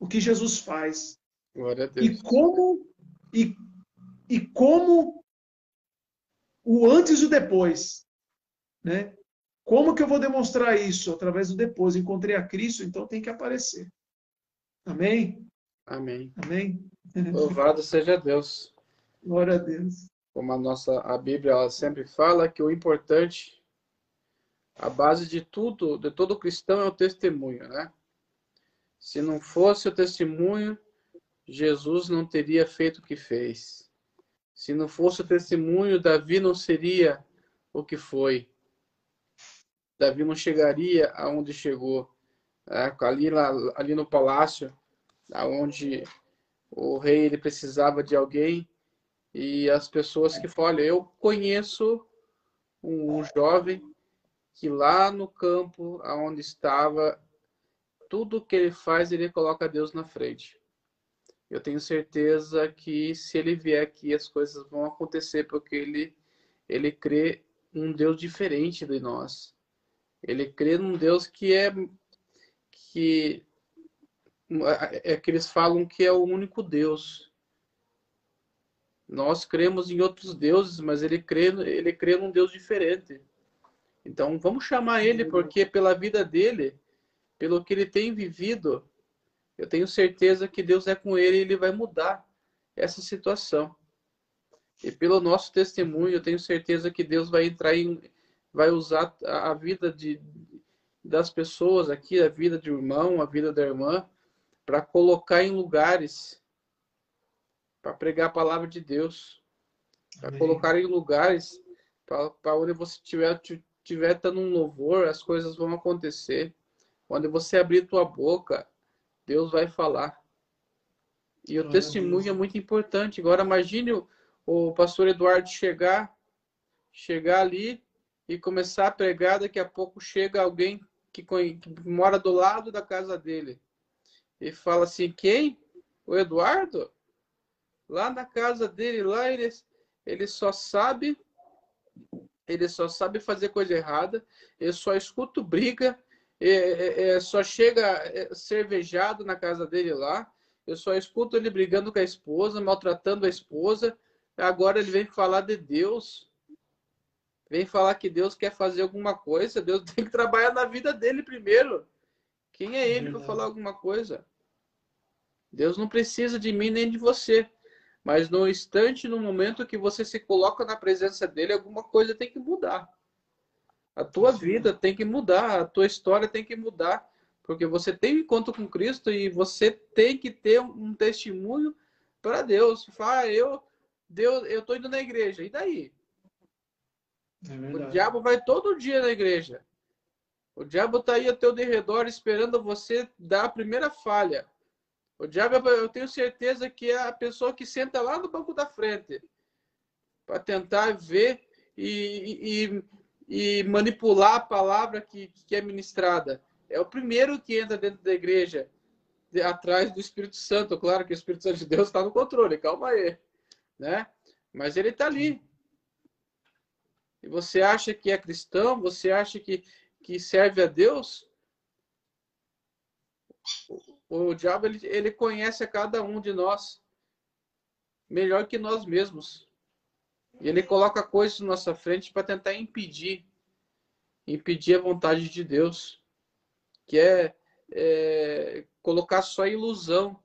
o que Jesus faz. E como e, e como o antes e o depois, né? Como que eu vou demonstrar isso? Através do depois. Encontrei a Cristo, então tem que aparecer. Amém? Amém. Amém? Louvado seja Deus. Glória a Deus. Como a nossa a Bíblia ela sempre fala que o importante, a base de tudo, de todo cristão é o testemunho, né? Se não fosse o testemunho, Jesus não teria feito o que fez. Se não fosse o testemunho, Davi não seria o que foi. Davi não chegaria aonde chegou. É, ali, lá, ali no palácio, aonde o rei ele precisava de alguém e as pessoas que falam, olha, eu conheço um, um jovem que lá no campo aonde estava, tudo que ele faz, ele coloca Deus na frente eu tenho certeza que se ele vier aqui as coisas vão acontecer porque ele ele crê num Deus diferente de nós. Ele crê num Deus que é que é que eles falam que é o único Deus. Nós cremos em outros deuses, mas ele crê ele crê num Deus diferente. Então vamos chamar ele porque pela vida dele, pelo que ele tem vivido, eu tenho certeza que Deus é com ele e ele vai mudar essa situação. E pelo nosso testemunho, eu tenho certeza que Deus vai entrar em, vai usar a vida de, das pessoas aqui, a vida do irmão, a vida da irmã, para colocar em lugares, para pregar a palavra de Deus, para colocar em lugares, para onde você tiver tiver dando um louvor, as coisas vão acontecer. Quando você abrir tua boca, Deus vai falar. E o testemunho é muito importante. Agora imagine o, o pastor Eduardo chegar, chegar ali e começar a pregar, daqui a pouco chega alguém que, que mora do lado da casa dele e fala assim: "Quem? O Eduardo? Lá na casa dele, lá ele, ele só sabe ele só sabe fazer coisa errada, ele só escuta briga, é, é, é, só chega é, cervejado na casa dele lá. Eu só escuto ele brigando com a esposa, maltratando a esposa. Agora ele vem falar de Deus. Vem falar que Deus quer fazer alguma coisa. Deus tem que trabalhar na vida dele primeiro. Quem é ele para falar alguma coisa? Deus não precisa de mim nem de você. Mas no instante, no momento que você se coloca na presença dele, alguma coisa tem que mudar. A tua vida tem que mudar, a tua história tem que mudar, porque você tem um encontro com Cristo e você tem que ter um testemunho para Deus. Fala, ah, eu, Deus, eu tô indo na igreja. E daí? É o diabo vai todo dia na igreja. O diabo está aí ao teu derredor esperando você dar a primeira falha. O diabo, eu tenho certeza que é a pessoa que senta lá no banco da frente para tentar ver e, e, e manipular a palavra que, que é ministrada. É o primeiro que entra dentro da igreja, atrás do Espírito Santo. Claro que o Espírito Santo de Deus está no controle, calma aí. Né? Mas ele está ali. E você acha que é cristão? Você acha que, que serve a Deus? O, diabo ele, ele conhece a cada um de nós melhor que nós mesmos. E ele coloca coisas na nossa frente para tentar impedir impedir a vontade de Deus, que é, é colocar só ilusão,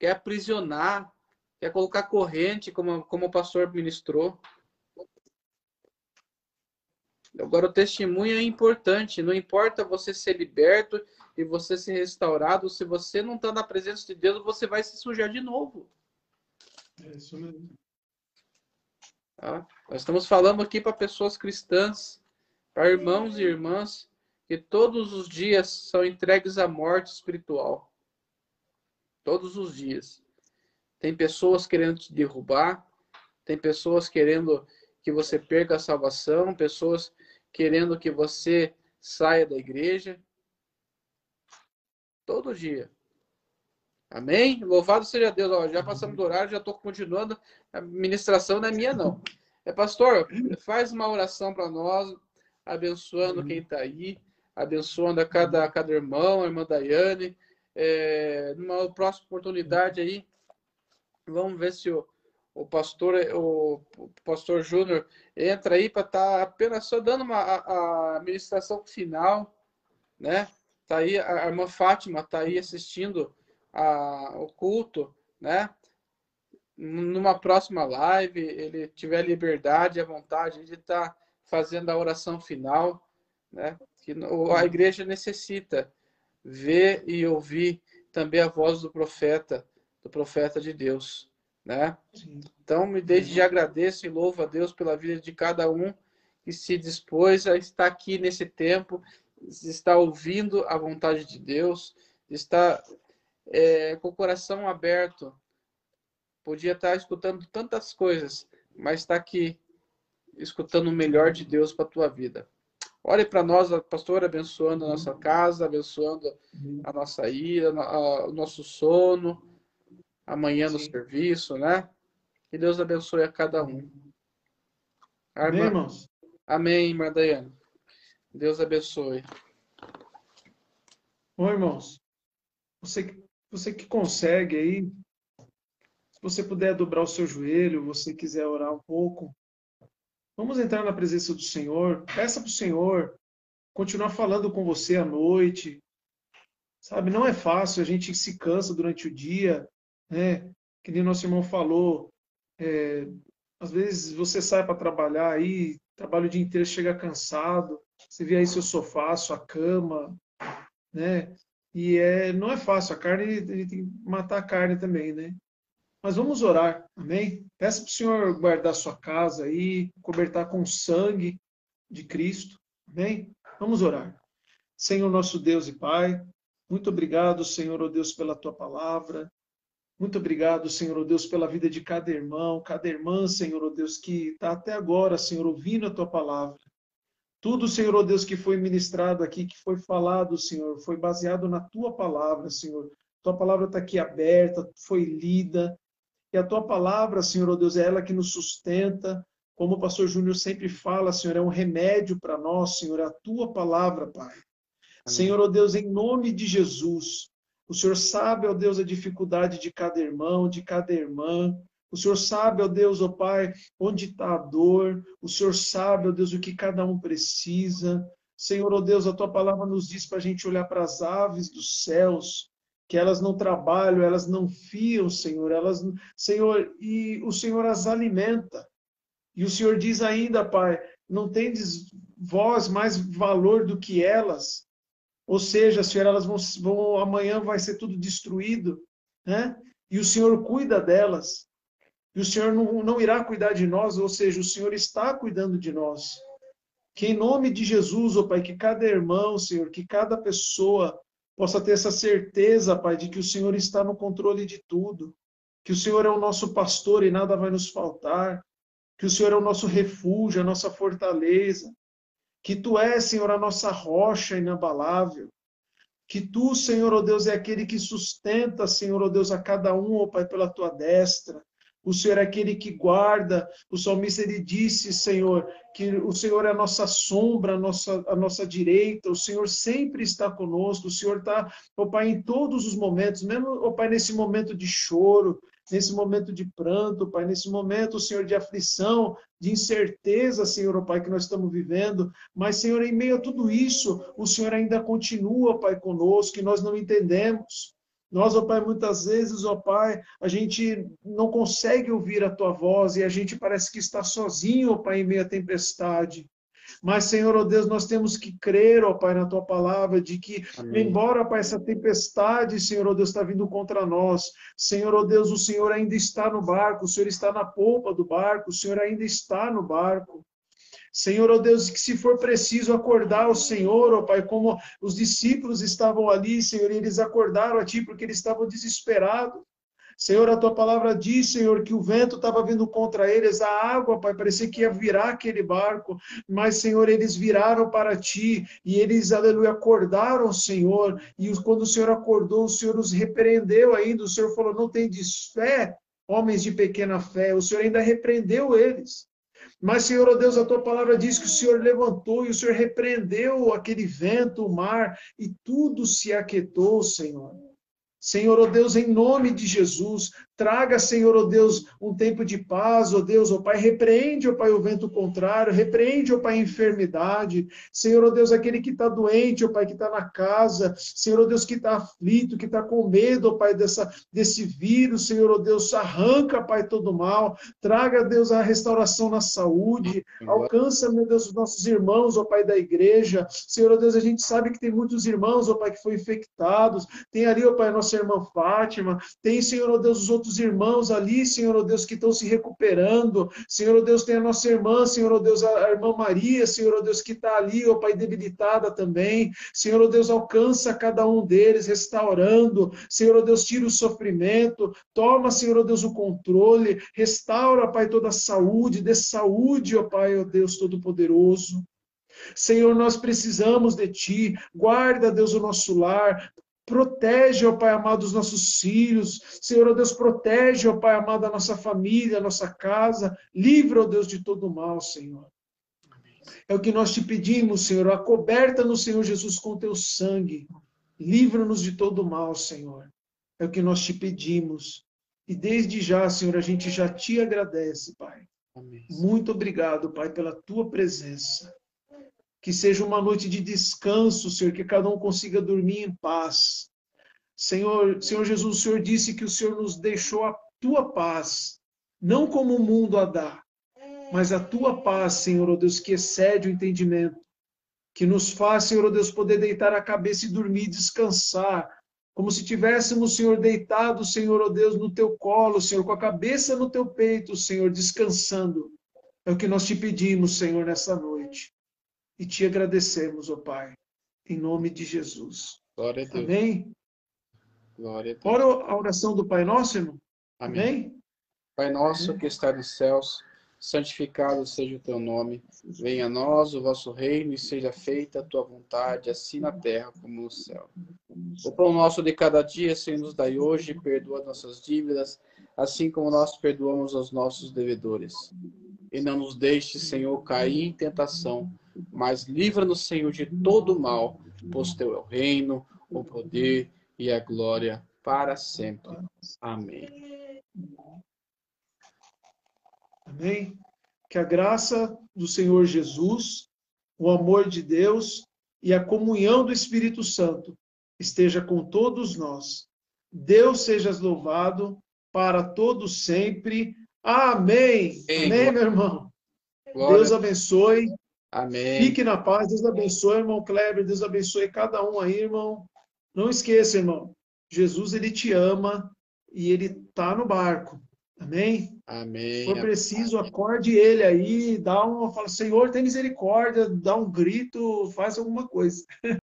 quer aprisionar, quer colocar corrente, como, como o pastor ministrou. Agora, o testemunho é importante. Não importa você ser liberto e você ser restaurado, se você não está na presença de Deus, você vai se sujar de novo. É isso mesmo. Tá? Nós estamos falando aqui para pessoas cristãs, para irmãos e irmãs que todos os dias são entregues à morte espiritual. Todos os dias. Tem pessoas querendo te derrubar, tem pessoas querendo que você perca a salvação, pessoas querendo que você saia da igreja. Todo dia. Amém? Louvado seja Deus. Ó, já passamos do horário, já estou continuando. A ministração não é minha, não. É, pastor, faz uma oração para nós, abençoando quem está aí, abençoando a cada, a cada irmão, a irmã Daiane. É, numa próxima oportunidade aí, vamos ver se o, o pastor o, o pastor Júnior entra aí para estar tá apenas só dando uma a, a administração final, né? Tá aí a irmã Fátima tá aí assistindo a, o culto, né? Numa próxima live, ele tiver liberdade, a vontade de estar tá fazendo a oração final, né? Que a igreja necessita ver e ouvir também a voz do profeta, do profeta de Deus, né? Então, me desde já agradeço e louvo a Deus pela vida de cada um que se dispôs a estar aqui nesse tempo, está ouvindo a vontade de Deus, está é, com o coração aberto. Podia estar escutando tantas coisas, mas está aqui escutando o melhor de Deus para a tua vida. Ore para nós, pastor, abençoando a nossa casa, abençoando a nossa ida, o nosso sono, amanhã no serviço, né? Que Deus abençoe a cada um. Amém, irmãos? Amém, irmã Daiane. Deus abençoe. Bom, irmãos, você, você que consegue aí, se você puder dobrar o seu joelho, você quiser orar um pouco, vamos entrar na presença do Senhor. Peça para o Senhor continuar falando com você à noite. Sabe, não é fácil, a gente se cansa durante o dia, né? Que nem nosso irmão falou, é, às vezes você sai para trabalhar aí, trabalha o dia inteiro, chega cansado, você vê aí seu sofá, sua cama, né? E é, não é fácil, a carne, a gente tem que matar a carne também, né? Mas vamos orar, amém? Peça para o Senhor guardar sua casa aí, cobertar com o sangue de Cristo, amém? Vamos orar. Senhor nosso Deus e Pai, muito obrigado, Senhor, oh Deus, pela tua palavra. Muito obrigado, Senhor, oh Deus, pela vida de cada irmão, cada irmã, Senhor, oh Deus, que está até agora, Senhor, ouvindo a tua palavra. Tudo, Senhor, oh Deus, que foi ministrado aqui, que foi falado, Senhor, foi baseado na tua palavra, Senhor. Tua palavra está aqui aberta, foi lida. E a tua palavra, Senhor, oh Deus, é ela que nos sustenta. Como o pastor Júnior sempre fala, Senhor, é um remédio para nós, Senhor, é a tua palavra, Pai. Amém. Senhor, oh Deus, em nome de Jesus, o Senhor sabe, ó Deus, a dificuldade de cada irmão, de cada irmã. O Senhor sabe, ó Deus, ó Pai, onde está a dor. O Senhor sabe, ó Deus, o que cada um precisa. Senhor, ó Deus, a tua palavra nos diz para a gente olhar para as aves dos céus, que elas não trabalham, elas não fiam, Senhor, elas, Senhor, e o Senhor as alimenta. E o Senhor diz ainda, Pai, não tendes vós mais valor do que elas. Ou seja, Senhor, elas vão, vão amanhã vai ser tudo destruído, né? E o Senhor cuida delas. E o Senhor não, não irá cuidar de nós, ou seja, o Senhor está cuidando de nós. Que em nome de Jesus, ó oh Pai, que cada irmão, Senhor, que cada pessoa possa ter essa certeza, Pai, de que o Senhor está no controle de tudo, que o Senhor é o nosso pastor e nada vai nos faltar, que o Senhor é o nosso refúgio, a nossa fortaleza, que tu és, Senhor, a nossa rocha inabalável, que tu, Senhor, ó oh Deus, é aquele que sustenta, Senhor, ó oh Deus, a cada um, ó Pai, pela tua destra. O Senhor é aquele que guarda. O salmista ele disse, Senhor, que o Senhor é a nossa sombra, a nossa, a nossa direita. O Senhor sempre está conosco. O Senhor está, ó Pai, em todos os momentos, mesmo, ó Pai, nesse momento de choro, nesse momento de pranto, Pai, nesse momento, Senhor, de aflição, de incerteza, Senhor, oh Pai, que nós estamos vivendo. Mas, Senhor, em meio a tudo isso, o Senhor ainda continua, Pai, conosco, e nós não entendemos. Nós, ó Pai, muitas vezes, ó Pai, a gente não consegue ouvir a Tua voz e a gente parece que está sozinho, ó Pai, em meio à tempestade. Mas, Senhor, ó Deus, nós temos que crer, ó Pai, na tua palavra, de que, Amém. embora, Pai, essa tempestade, Senhor, ó Deus, está vindo contra nós, Senhor, ó Deus, o Senhor ainda está no barco, o Senhor está na polpa do barco, o Senhor ainda está no barco. Senhor, ó Deus, que se for preciso acordar o Senhor, ó Pai, como os discípulos estavam ali, Senhor, e eles acordaram a Ti porque eles estavam desesperados. Senhor, a tua palavra diz, Senhor, que o vento estava vindo contra eles, a água, Pai, parecia que ia virar aquele barco, mas, Senhor, eles viraram para ti e eles, aleluia, acordaram, Senhor, e quando o Senhor acordou, o Senhor os repreendeu ainda, o Senhor falou: não tem fé, homens de pequena fé, o Senhor ainda repreendeu eles. Mas, Senhor, oh Deus, a tua palavra diz que o Senhor levantou e o Senhor repreendeu aquele vento, o mar, e tudo se aquietou, Senhor. Senhor, oh Deus, em nome de Jesus, traga, Senhor, oh Deus, um tempo de paz, oh Deus, oh Pai, repreende, oh Pai, o vento contrário, repreende, oh Pai, a enfermidade. Senhor, oh Deus, aquele que está doente, oh Pai, que está na casa, Senhor, oh Deus, que está aflito, que está com medo, oh Pai, dessa, desse vírus, Senhor, oh Deus, arranca, Pai, todo mal, traga, Deus, a restauração na saúde, alcança, meu Deus, os nossos irmãos, oh Pai, da igreja. Senhor, oh Deus, a gente sabe que tem muitos irmãos, oh Pai, que foram infectados, tem ali, oh Pai, nossa irmã Fátima, tem, Senhor, oh Deus, os outros irmãos ali, Senhor, oh Deus, que estão se recuperando, Senhor, oh Deus, tem a nossa irmã, Senhor, oh Deus, a irmã Maria, Senhor, oh Deus, que está ali, ó oh Pai, debilitada também, Senhor, oh Deus, alcança cada um deles, restaurando, Senhor, oh Deus, tira o sofrimento, toma, Senhor, oh Deus, o controle, restaura, Pai, toda a saúde, dê saúde, ó oh Pai, ó oh Deus Todo-Poderoso, Senhor, nós precisamos de Ti. Guarda, Deus, o nosso lar. Protege, ó Pai amado, os nossos filhos. Senhor, ó Deus, protege, ó Pai amado, a nossa família, a nossa casa. Livra, ó Deus, de todo mal, Senhor. É o que nós te pedimos, Senhor. Acoberta no Senhor Jesus com teu sangue. Livra-nos de todo mal, Senhor. É o que nós te pedimos. E desde já, Senhor, a gente já te agradece, Pai. Amém. Muito obrigado, Pai, pela tua presença que seja uma noite de descanso, Senhor, que cada um consiga dormir em paz. Senhor, Senhor Jesus, o Senhor disse que o Senhor nos deixou a tua paz, não como o mundo a dá, mas a tua paz, Senhor, oh Deus, que excede o entendimento, que nos faz, Senhor, oh Deus, poder deitar a cabeça e dormir, descansar, como se tivéssemos, Senhor, deitado, Senhor, oh Deus, no teu colo, Senhor, com a cabeça no teu peito, Senhor, descansando. É o que nós te pedimos, Senhor, nessa noite e te agradecemos, ó oh Pai, em nome de Jesus. Glória a Deus. Amém? Glória a Deus. Ora a oração do Pai Nosso, irmão. Amém? Amém? Pai nosso Amém. que está nos céus, santificado seja o teu nome. Venha a nós o vosso reino e seja feita a tua vontade, assim na terra como no céu. O pão nosso de cada dia, Senhor, nos dai hoje, perdoa nossas dívidas, assim como nós perdoamos aos nossos devedores. E não nos deixe, Senhor, cair em tentação, mas livra-nos, Senhor, de todo mal, pois teu é o reino, o poder e a glória para sempre. Amém. Amém. Que a graça do Senhor Jesus, o amor de Deus e a comunhão do Espírito Santo esteja com todos nós. Deus seja louvado para todos sempre. Amém. Amém, Amém meu irmão. Glória. Deus abençoe. Amém. Fique na paz. Deus abençoe, irmão Kleber. Deus abençoe cada um aí, irmão. Não esqueça, irmão. Jesus, ele te ama e ele tá no barco. Amém? Amém. Se for preciso, acorde ele aí, dá uma, fala, Senhor, tem misericórdia, dá um grito, faz alguma coisa.